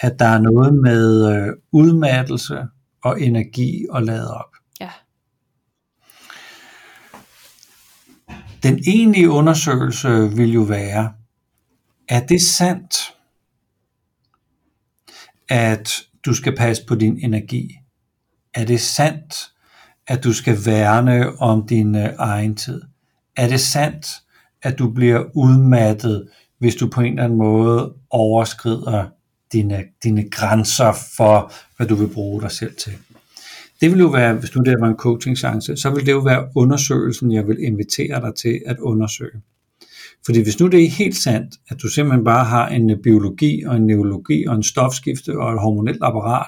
S2: at der er noget med øh, udmattelse og energi og lade op.
S1: Ja.
S2: Den egentlige undersøgelse vil jo være, er det sandt, at du skal passe på din energi? Er det sandt, at du skal værne om din øh, egen tid? Er det sandt, at du bliver udmattet, hvis du på en eller anden måde overskrider dine, dine grænser for, hvad du vil bruge dig selv til? Det vil jo være, hvis nu det var en coaching chance, så vil det jo være undersøgelsen, jeg vil invitere dig til at undersøge. Fordi hvis nu det er helt sandt, at du simpelthen bare har en biologi og en neurologi og en stofskifte og et hormonelt apparat,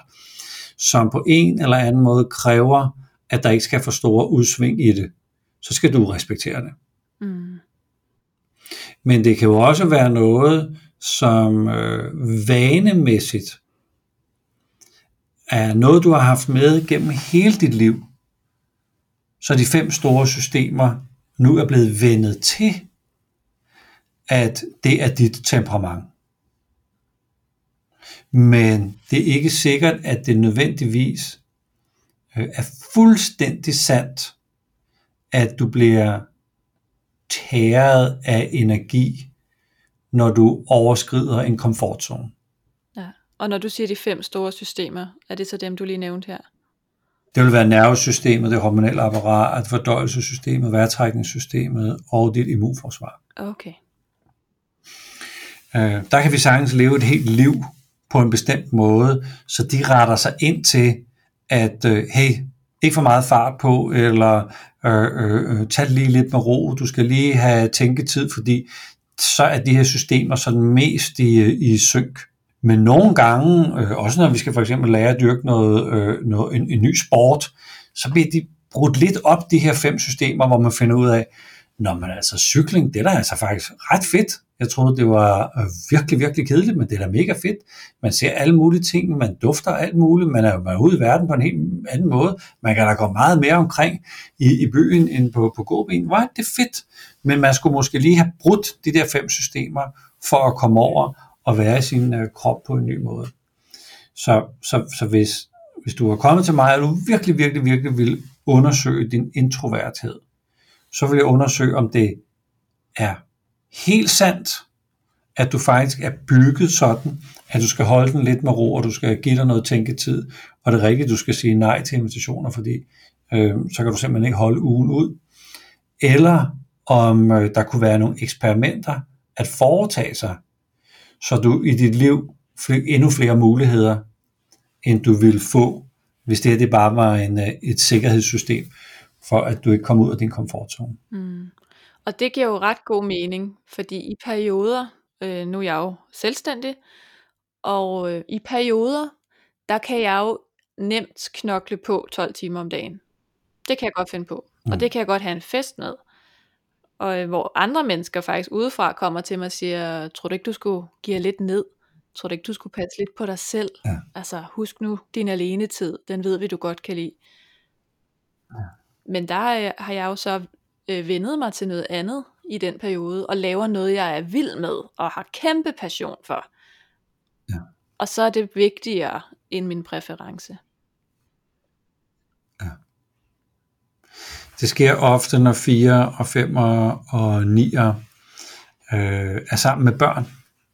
S2: som på en eller anden måde kræver, at der ikke skal for store udsving i det, så skal du respektere det. Mm. Men det kan jo også være noget, som øh, vanemæssigt er noget, du har haft med gennem hele dit liv. Så de fem store systemer nu er blevet vendet til, at det er dit temperament. Men det er ikke sikkert, at det nødvendigvis øh, er fuldstændig sandt, at du bliver tæret af energi, når du overskrider en komfortzone.
S1: Ja. Og når du siger de fem store systemer, er det så dem, du lige nævnte her?
S2: Det vil være nervesystemet, det hormonelle apparat, fordøjelsessystemet, vejrtrækningssystemet og dit immunforsvar.
S1: Okay.
S2: Øh, der kan vi sagtens leve et helt liv på en bestemt måde, så de retter sig ind til, at øh, hey, ikke for meget fart på, eller øh, øh, øh, tag lige lidt med ro, du skal lige have tænketid, fordi så er de her systemer sådan mest i, i synk. Men nogle gange, øh, også når vi skal for eksempel lære at dyrke noget, øh, noget, en, en ny sport, så bliver de brudt lidt op, de her fem systemer, hvor man finder ud af, når man altså cykling, det er da altså faktisk ret fedt. Jeg troede, det var øh, virkelig, virkelig kedeligt, men det er da mega fedt. Man ser alle mulige ting, man dufter alt muligt, man er, man er ude i verden på en helt anden måde. Man kan da gå meget mere omkring i, i byen end på, på gåben. Hvor det fedt. Men man skulle måske lige have brudt de der fem systemer for at komme over og være i sin øh, krop på en ny måde. Så, så, så hvis, hvis du har kommet til mig, og du virkelig, virkelig, virkelig vil undersøge din introverthed, så vil jeg undersøge, om det er helt sandt, at du faktisk er bygget sådan, at du skal holde den lidt med ro, og du skal give dig noget tænketid, og det er rigtigt, du skal sige nej til invitationer, fordi øh, så kan du simpelthen ikke holde ugen ud. Eller om øh, der kunne være nogle eksperimenter at foretage sig, så du i dit liv fik endnu flere muligheder, end du ville få, hvis det her det bare var en, øh, et sikkerhedssystem, for at du ikke kommer ud af din komfortzone.
S1: Mm. Og det giver jo ret god mening, fordi i perioder, øh, nu er jeg jo selvstændig, og øh, i perioder, der kan jeg jo nemt knokle på 12 timer om dagen. Det kan jeg godt finde på. Mm. Og det kan jeg godt have en fest med. Og øh, hvor andre mennesker faktisk udefra kommer til mig og siger, tror du ikke, du skulle give lidt ned? Tror du ikke, du skulle passe lidt på dig selv? Ja. Altså, husk nu din alene tid. Den ved vi, du godt kan lide. Ja. Men der øh, har jeg jo så øh, vendet mig til noget andet i den periode, og laver noget, jeg er vild med, og har kæmpe passion for. Ja. Og så er det vigtigere end min præference.
S2: Det sker ofte, når fire og fem og nier øh, er sammen med børn.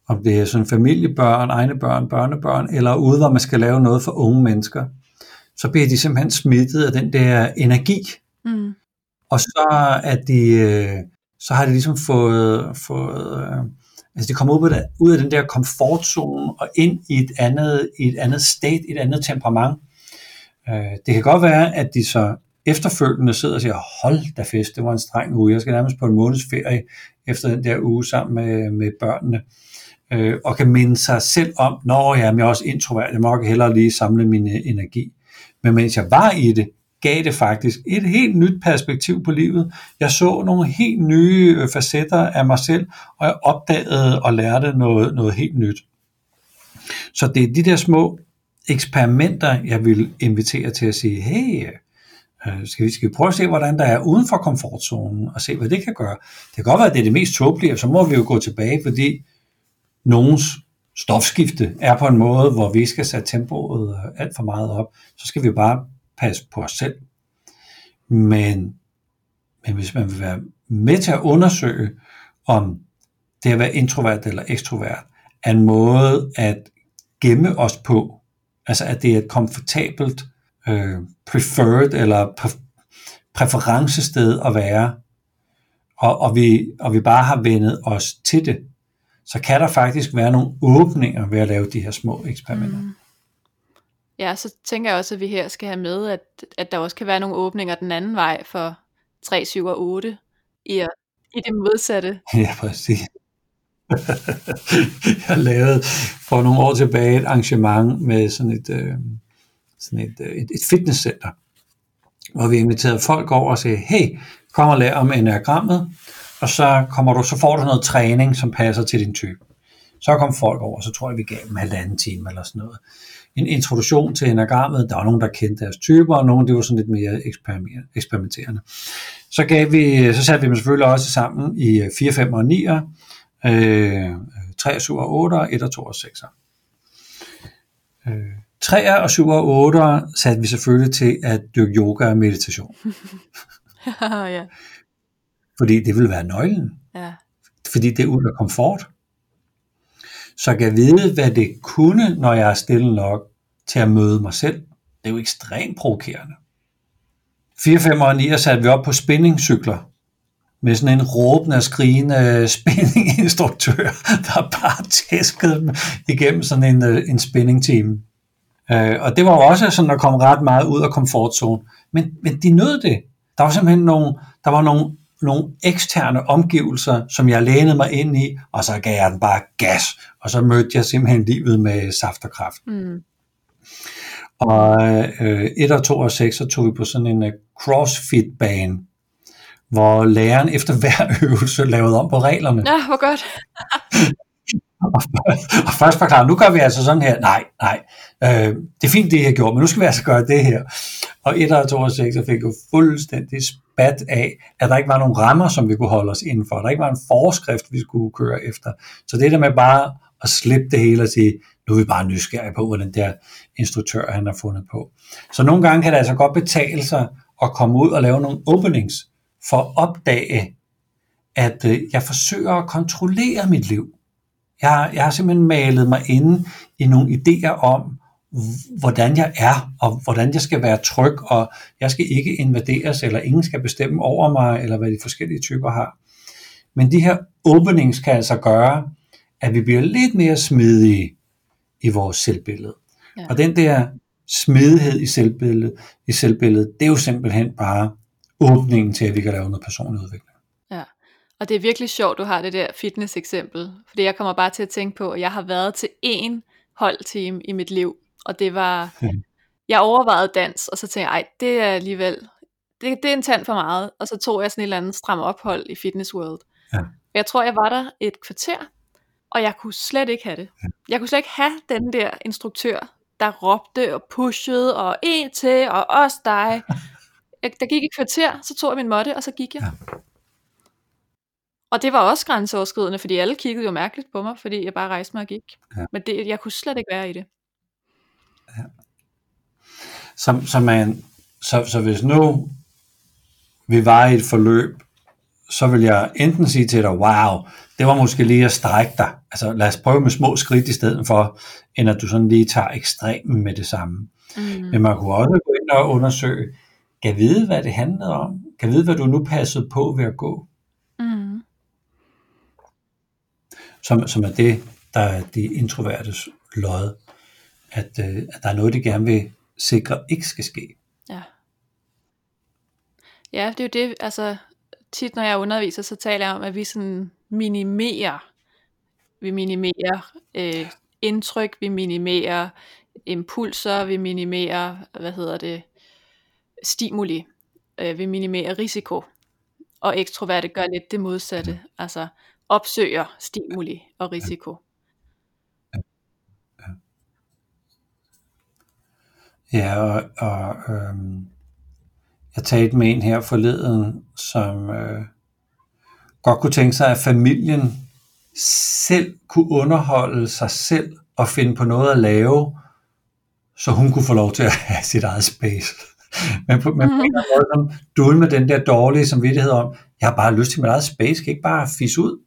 S2: Om det er sådan familiebørn, egne børn, børnebørn, eller ude, hvor man skal lave noget for unge mennesker, så bliver de simpelthen smittet af den der energi. Mm. Og så er de, øh, så har de ligesom fået, fået øh, altså de kommer ud, det, ud af den der komfortzone og ind i et andet, i et andet state, et andet temperament. Øh, det kan godt være, at de så efterfølgende sidder og siger, hold da fest, det var en streng uge, jeg skal nærmest på en måneds ferie efter den der uge sammen med, med børnene. øh, og kan minde sig selv om, når jeg er også introvert, jeg må hellere lige samle min øh, energi. Men mens jeg var i det, gav det faktisk et helt nyt perspektiv på livet. Jeg så nogle helt nye øh, facetter af mig selv, og jeg opdagede og lærte noget, noget helt nyt. Så det er de der små eksperimenter, jeg vil invitere til at sige, hey, øh, Øh, skal vi, skal vi prøve at se, hvordan der er uden for komfortzonen, og se, hvad det kan gøre. Det kan godt være, at det er det mest tåbelige, og så må vi jo gå tilbage, fordi nogens stofskifte er på en måde, hvor vi skal sætte tempoet øh, alt for meget op, så skal vi bare passe på os selv. Men, men hvis man vil være med til at undersøge, om det at være introvert eller ekstrovert, er en måde at gemme os på, altså at det er et komfortabelt, øh, preferred eller præ- præferencested at være, og, og, vi, og vi bare har vendet os til det, så kan der faktisk være nogle åbninger ved at lave de her små eksperimenter. Mm.
S1: Ja, så tænker jeg også, at vi her skal have med, at, at der også kan være nogle åbninger den anden vej for 3, 7 og 8 i, i det modsatte.
S2: Ja, præcis. jeg lavede for nogle år tilbage et arrangement med sådan et, øh, sådan et, øh, et, et fitnesscenter, hvor vi inviterede folk over og sagde, hey, kom og lær om enagrammet, og så, kommer du, så får du noget træning, som passer til din type. Så kom folk over, så tror jeg, vi gav dem halvanden time eller sådan noget. En introduktion til enagrammet, der var nogen, der kendte deres typer, og nogen, det var sådan lidt mere eksperimenterende. Så, gav vi, så satte vi dem selvfølgelig også sammen i 4, 5 og 9, øh, 3, 7 og 8, 1 og 2 og 6. Øh, 3 og 7 og 8 satte vi selvfølgelig til at dyrke yoga og meditation. ja. Fordi det vil være nøglen. Ja. Fordi det er ud af komfort. Så jeg kan vide, hvad det kunne, når jeg er stille nok til at møde mig selv. Det er jo ekstremt provokerende. 4, 5 og 9 satte vi op på spinningcykler med sådan en råbende og skrigende spinninginstruktør, der bare tæskede dem igennem sådan en, øh, en spinning team. Øh, og det var jo også sådan at komme ret meget ud af komfortzone. Men, men de nød det. Der var simpelthen nogle, der var nogle nogle eksterne omgivelser, som jeg lænede mig ind i, og så gav jeg den bare gas, og så mødte jeg simpelthen livet med saft og kraft. Mm. Og øh, 1 og 2 og 6, så tog vi på sådan en uh, crossfit-bane, hvor læreren efter hver øvelse lavede om på reglerne.
S1: Ja, hvor godt.
S2: og, og først forklare, nu gør vi altså sådan her. Nej, nej, øh, det er fint det, jeg gjorde, men nu skal vi altså gøre det her. Og et og to og seks så fik jo fuldstændig spat af, at der ikke var nogen rammer, som vi kunne holde os indenfor. Der ikke var en forskrift, vi skulle køre efter. Så det der med bare at slippe det hele og sige, nu er vi bare nysgerrige på, hvad den der instruktør han har fundet på. Så nogle gange kan det altså godt betale sig at komme ud og lave nogle openings, for at opdage, at øh, jeg forsøger at kontrollere mit liv. Jeg, jeg har simpelthen malet mig inde i nogle idéer om, hvordan jeg er, og hvordan jeg skal være tryg, og jeg skal ikke invaderes, eller ingen skal bestemme over mig, eller hvad de forskellige typer har. Men de her openings kan altså gøre, at vi bliver lidt mere smidige i vores selvbillede. Ja. Og den der smidighed i selvbilledet, i selvbilledet, det er jo simpelthen bare åbningen til, at vi kan lave noget personlig udvikling.
S1: Ja, og det er virkelig sjovt, du har det der fitness eksempel, fordi jeg kommer bare til at tænke på, at jeg har været til én holdteam i mit liv, og det var, jeg overvejede dans, og så tænkte jeg, ej, det er alligevel, det, det er en tand for meget, og så tog jeg sådan et eller andet stram ophold i Fitness World. Ja. Jeg tror, jeg var der et kvarter, og jeg kunne slet ikke have det. Ja. Jeg kunne slet ikke have den der instruktør, der råbte og pushede, og en til, og også dig. Jeg, der gik et kvarter, så tog jeg min måtte, og så gik jeg. Ja. Og det var også grænseoverskridende, fordi alle kiggede jo mærkeligt på mig, fordi jeg bare rejste mig og gik. Ja. Men det, jeg kunne slet ikke være i det. Ja.
S2: Så, så, man, så, så hvis nu vi var i et forløb, så vil jeg enten sige til dig, wow, det var måske lige at strække dig. Altså lad os prøve med små skridt i stedet for, end at du sådan lige tager ekstremen med det samme. Mm. Men man kunne også gå ind og undersøge, kan vide, hvad det handlede om? Kan vide, hvad du nu passede på ved at gå? Mm. Som, som er det, der er de introvertes lod at, øh, at der er noget, de gerne vil sikre ikke skal ske.
S1: Ja. Ja, det er jo det, altså tit når jeg underviser, så taler jeg om, at vi sådan minimerer Vi minimerer øh, indtryk, vi minimerer impulser, vi minimerer, hvad hedder det, stimuli, øh, vi minimerer risiko. Og ekstroverte gør lidt det modsatte, altså opsøger stimuli og risiko.
S2: Ja, og, og øhm, jeg talte med en her forleden, som øh, godt kunne tænke sig, at familien selv kunne underholde sig selv og finde på noget at lave, så hun kunne få lov til at have sit eget space. Men på, men på en måde, som med den der dårlige samvittighed om, jeg har bare lyst til mit eget space, kan ikke bare fisse ud.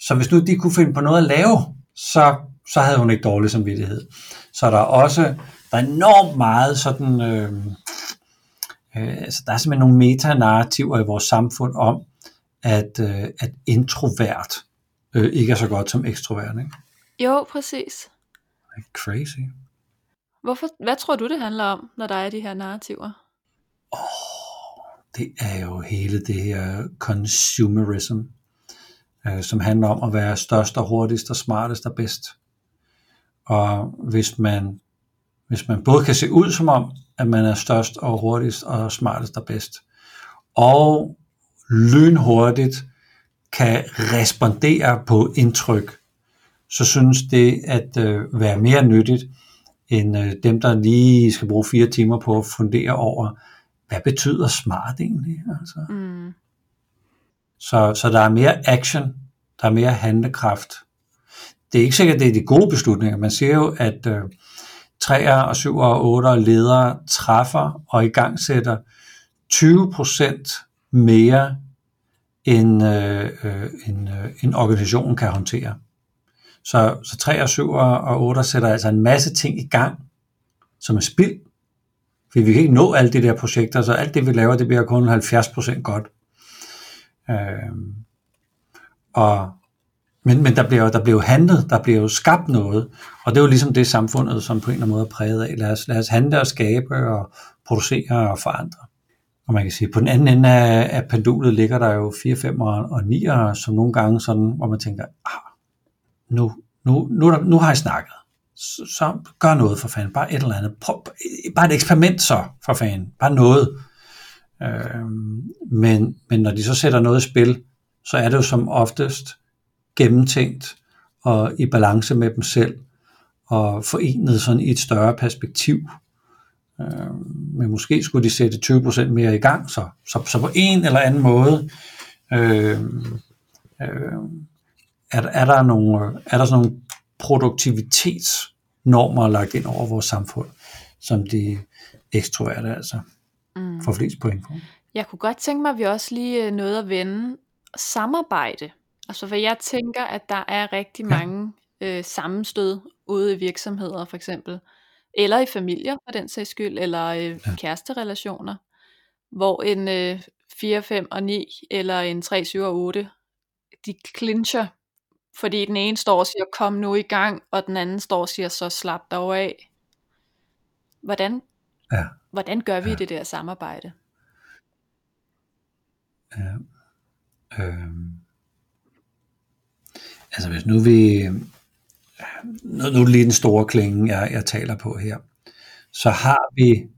S2: Så hvis nu de kunne finde på noget at lave, så, så havde hun ikke dårlig samvittighed. Så der er også der er enormt meget sådan, øh, øh, altså der er simpelthen nogle metanarrativer i vores samfund om, at, øh, at introvert øh, ikke er så godt som ekstrovert. Ikke?
S1: Jo, præcis.
S2: Crazy.
S1: Hvorfor, hvad tror du, det handler om, når der er de her narrativer?
S2: Oh, det er jo hele det her consumerism, øh, som handler om at være størst og hurtigst og smartest og bedst. Og hvis man, hvis man både kan se ud som om, at man er størst og hurtigst og smartest og bedst, og lynhurtigt kan respondere på indtryk, så synes det at øh, være mere nyttigt, end øh, dem, der lige skal bruge fire timer på at fundere over, hvad betyder smart egentlig? Altså. Mm. Så, så der er mere action, der er mere handlekraft. Det er ikke sikkert, at det er de gode beslutninger. Man siger jo, at øh, 3'er og 7'er og 8'er ledere træffer og igangsætter 20% mere, end øh, øh, en, øh, en organisation kan håndtere. Så, så 3 og 7 og 8 sætter altså en masse ting i gang, som er spild. Fordi vi kan ikke nå alle de der projekter, så alt det vi laver, det bliver kun 70% godt. Øh, og, men, men der bliver, der bliver handlet, der bliver jo skabt noget, og det er jo ligesom det samfundet, som på en eller anden måde er præget af. Lad os, lad os handle og skabe og producere og forandre. Og man kan sige, på den anden ende af, af pendulet ligger der jo 4, 5 og 9, som nogle gange sådan, hvor man tænker, ah, nu, nu, nu, nu har jeg snakket. Så, så gør noget for fanden. Bare et eller andet. Prøv, bare et eksperiment så, for fanden. Bare noget. Øh, men, men når de så sætter noget i spil, så er det jo som oftest gennemtænkt og i balance med dem selv og forenet sådan i et større perspektiv. Øh, men måske skulle de sætte 20% mere i gang, så, så, så på en eller anden måde øh, øh, er, er, der nogle, er der sådan nogle produktivitetsnormer lagt ind over vores samfund, som de ekstroverte altså mm. får flest point på.
S1: Jeg kunne godt tænke mig, at vi også lige øh, nåede at vende samarbejde. Altså for jeg tænker, at der er rigtig ja. mange øh, sammenstød ude i virksomheder for eksempel, eller i familier for den sags skyld, eller øh, ja. kæresterelationer, hvor en øh, 4, 5 og 9, eller en 3, 7 og 8, de clincher fordi den ene står og siger, kom nu i gang, og den anden står og siger, så slap dig af. Hvordan, ja. hvordan gør vi ja. det der samarbejde?
S2: Ja. Øhm. Altså hvis nu vi, nu, nu er det lige den store klinge, jeg, jeg taler på her, så har vi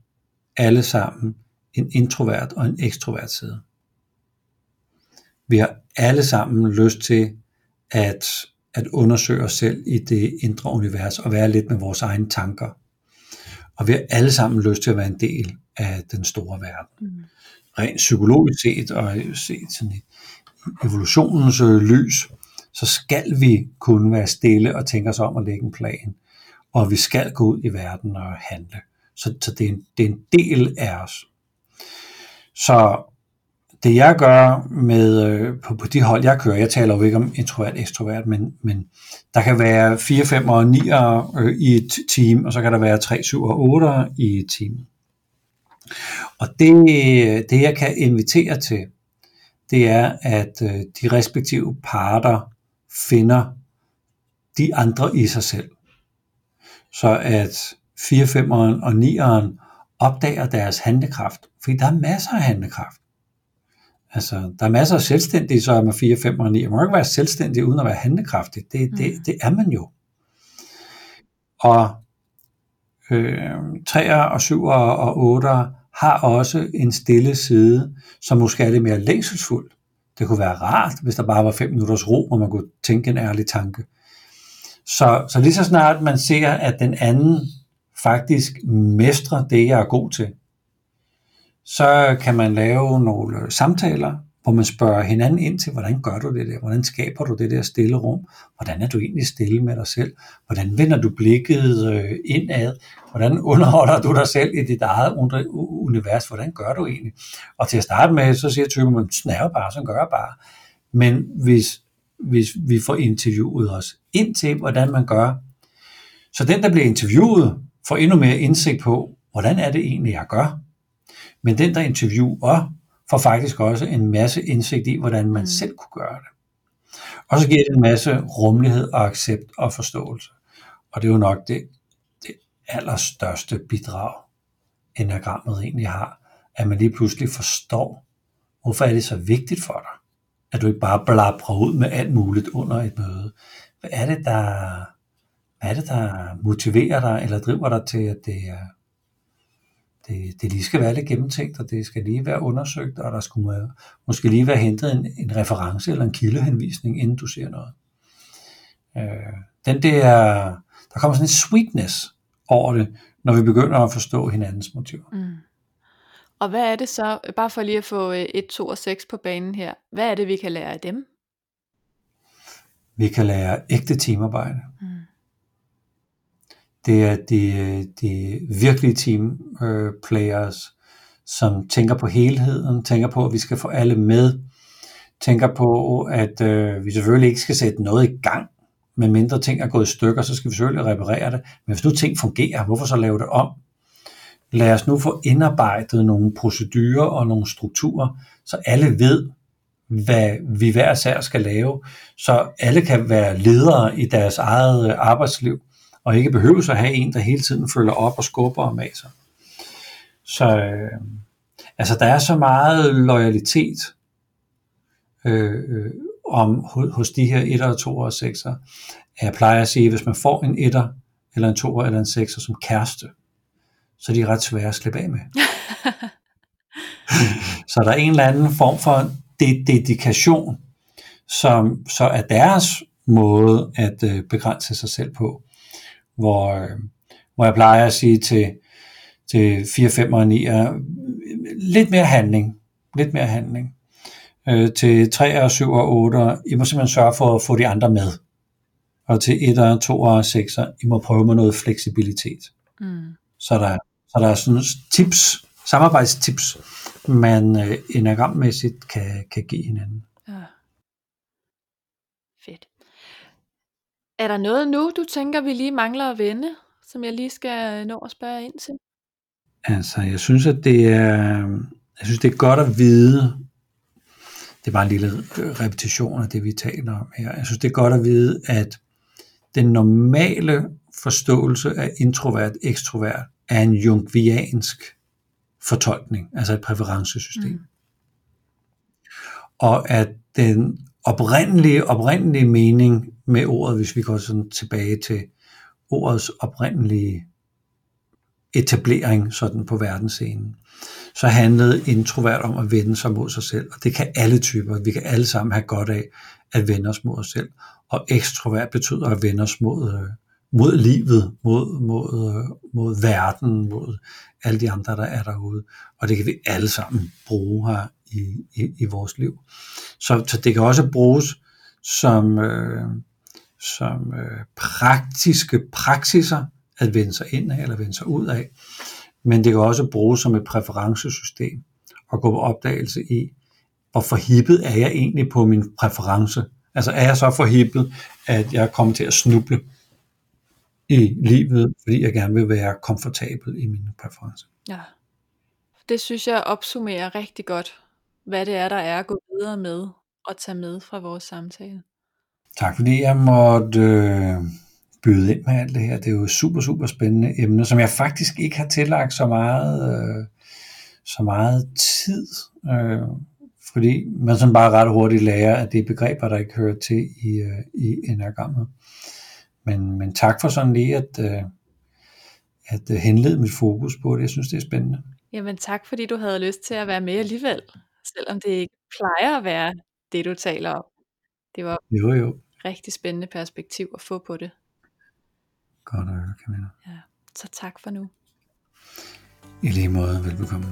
S2: alle sammen en introvert og en ekstrovert side. Vi har alle sammen lyst til at, at undersøge os selv i det indre univers og være lidt med vores egne tanker. Og vi har alle sammen lyst til at være en del af den store verden. Mm. Rent psykologisk set og set sådan i evolutionens øh, lys, så skal vi kunne være stille og tænke os om at lægge en plan. Og vi skal gå ud i verden og handle. Så, så det, er en, det er en del af os. Så det jeg gør med, øh, på, på de hold, jeg kører, jeg taler jo ikke om introvert, ekstrovert, men, men der kan være 4, 5 og 9 øh, i et team, og så kan der være 3, 7 og 8 i et team. Og det, det jeg kan invitere til, det er, at øh, de respektive parter finder de andre i sig selv. Så at 4, 5 og 9 opdager deres handlekraft, fordi der er masser af handlekraft. Altså, der er masser af selvstændige, så er man 4, 5 og 9. Man må ikke være selvstændig uden at være handlekraftig. Det, mm. det, det er man jo. Og øh, 3'er og 7'er og 8'er har også en stille side, som måske er lidt mere længselsfuld. Det kunne være rart, hvis der bare var 5 minutters ro, hvor man kunne tænke en ærlig tanke. Så, så lige så snart man ser, at den anden faktisk mestrer det, jeg er god til, så kan man lave nogle samtaler, hvor man spørger hinanden ind til, hvordan gør du det der? Hvordan skaber du det der stille rum? Hvordan er du egentlig stille med dig selv? Hvordan vender du blikket øh, indad? Hvordan underholder du dig selv i dit eget univers? Hvordan gør du egentlig? Og til at starte med, så siger typen, man sådan bare, så gør jeg bare. Men hvis, hvis vi får interviewet os ind til, hvordan man gør, så den, der bliver interviewet, får endnu mere indsigt på, hvordan er det egentlig, jeg gør? Men den, der interviewer, får faktisk også en masse indsigt i, hvordan man mm. selv kunne gøre det. Og så giver det en masse rummelighed og accept og forståelse. Og det er jo nok det, det allerstørste bidrag, enagrammet egentlig har, at man lige pludselig forstår, hvorfor er det så vigtigt for dig, at du ikke bare blabrer ud med alt muligt under et møde. Hvad er det, der, hvad er det, der motiverer dig, eller driver dig til, at det er det, det lige skal være lidt gennemtænkt, og det skal lige være undersøgt, og der skulle måske lige være hentet en, en reference eller en kildehenvisning, inden du ser noget. Øh, den der, der kommer sådan en sweetness over det, når vi begynder at forstå hinandens motiver. Mm.
S1: Og hvad er det så, bare for lige at få 1, øh, 2 og 6 på banen her, hvad er det, vi kan lære af dem?
S2: Vi kan lære ægte teamarbejde. Mm. Det er de, de virkelige team øh, players, som tænker på helheden, tænker på, at vi skal få alle med, tænker på, at øh, vi selvfølgelig ikke skal sætte noget i gang, med mindre ting er gået i stykker, så skal vi selvfølgelig reparere det. Men hvis nu ting fungerer, hvorfor så lave det om? Lad os nu få indarbejdet nogle procedurer og nogle strukturer, så alle ved, hvad vi hver sær skal lave, så alle kan være ledere i deres eget øh, arbejdsliv, og ikke behøver at have en, der hele tiden følger op og skubber og maser. Så øh, altså, der er så meget loyalitet øh, øh, om, hos de her 1'er, 2'er og 6'er, at jeg plejer at sige, at hvis man får en 1'er, eller en 2'er, eller en 6'er som kæreste, så er de ret svære at slippe af med. så der er en eller anden form for dedikation, som så er deres måde at øh, begrænse sig selv på hvor, øh, hvor jeg plejer at sige til, til 4, 5 og 9, lidt mere handling, lidt mere handling. Øh, til 3 og 7 og 8, I må simpelthen sørge for at få de andre med. Og til 1 2 og 6, I må prøve med noget fleksibilitet. Mm. Så, der, så der er sådan tips, samarbejdstips, man øh, enagrammæssigt kan, kan give hinanden. Ja.
S1: Fedt. Er der noget nu, du tænker, vi lige mangler at vende, som jeg lige skal nå at spørge ind til?
S2: Altså, jeg synes, at det er, jeg synes, det er godt at vide, det er bare en lille repetition af det, vi taler om her. Jeg synes, det er godt at vide, at den normale forståelse af introvert, ekstrovert, er en jungviansk fortolkning, altså et præferencesystem. Mm. Og at den oprindelige, oprindelige mening med ordet, hvis vi går sådan tilbage til ordets oprindelige etablering sådan på verdensscenen, så handlede introvert om at vende sig mod sig selv, og det kan alle typer, vi kan alle sammen have godt af at vende os mod os selv, og ekstrovert betyder at vende os mod, øh, mod livet, mod, mod, øh, mod verden, mod alle de andre, der er derude, og det kan vi alle sammen bruge her i, i, i vores liv. Så, så det kan også bruges som, øh, som øh, praktiske praksiser at vende sig ind af eller vende sig ud af, men det kan også bruges som et præferencesystem og gå på opdagelse i, hvor forhippet er jeg egentlig på min præference. Altså er jeg så forhippet, at jeg kommer til at snuble i livet, fordi jeg gerne vil være komfortabel i mine præferencer.
S1: Ja, det synes jeg opsummerer rigtig godt, hvad det er, der er at gå videre med og tage med fra vores samtale.
S2: Tak fordi jeg måtte øh, byde ind med alt det her. Det er jo super, super spændende emne, som jeg faktisk ikke har tillagt så meget, øh, så meget tid. Øh, fordi man sådan bare ret hurtigt lærer, at det er begreber, der ikke hører til i, øh, i enagrammet. Men, men tak for sådan lige at, øh, at øh, henlede mit fokus på det. Jeg synes, det er spændende.
S1: Jamen tak, fordi du havde lyst til at være med alligevel, selvom det ikke plejer at være det, du taler om. Det var
S2: jo, jo.
S1: rigtig spændende perspektiv at få på det.
S2: Godt at høre, Camilla.
S1: Ja. Så tak for nu.
S2: I lige måde, velbekomme.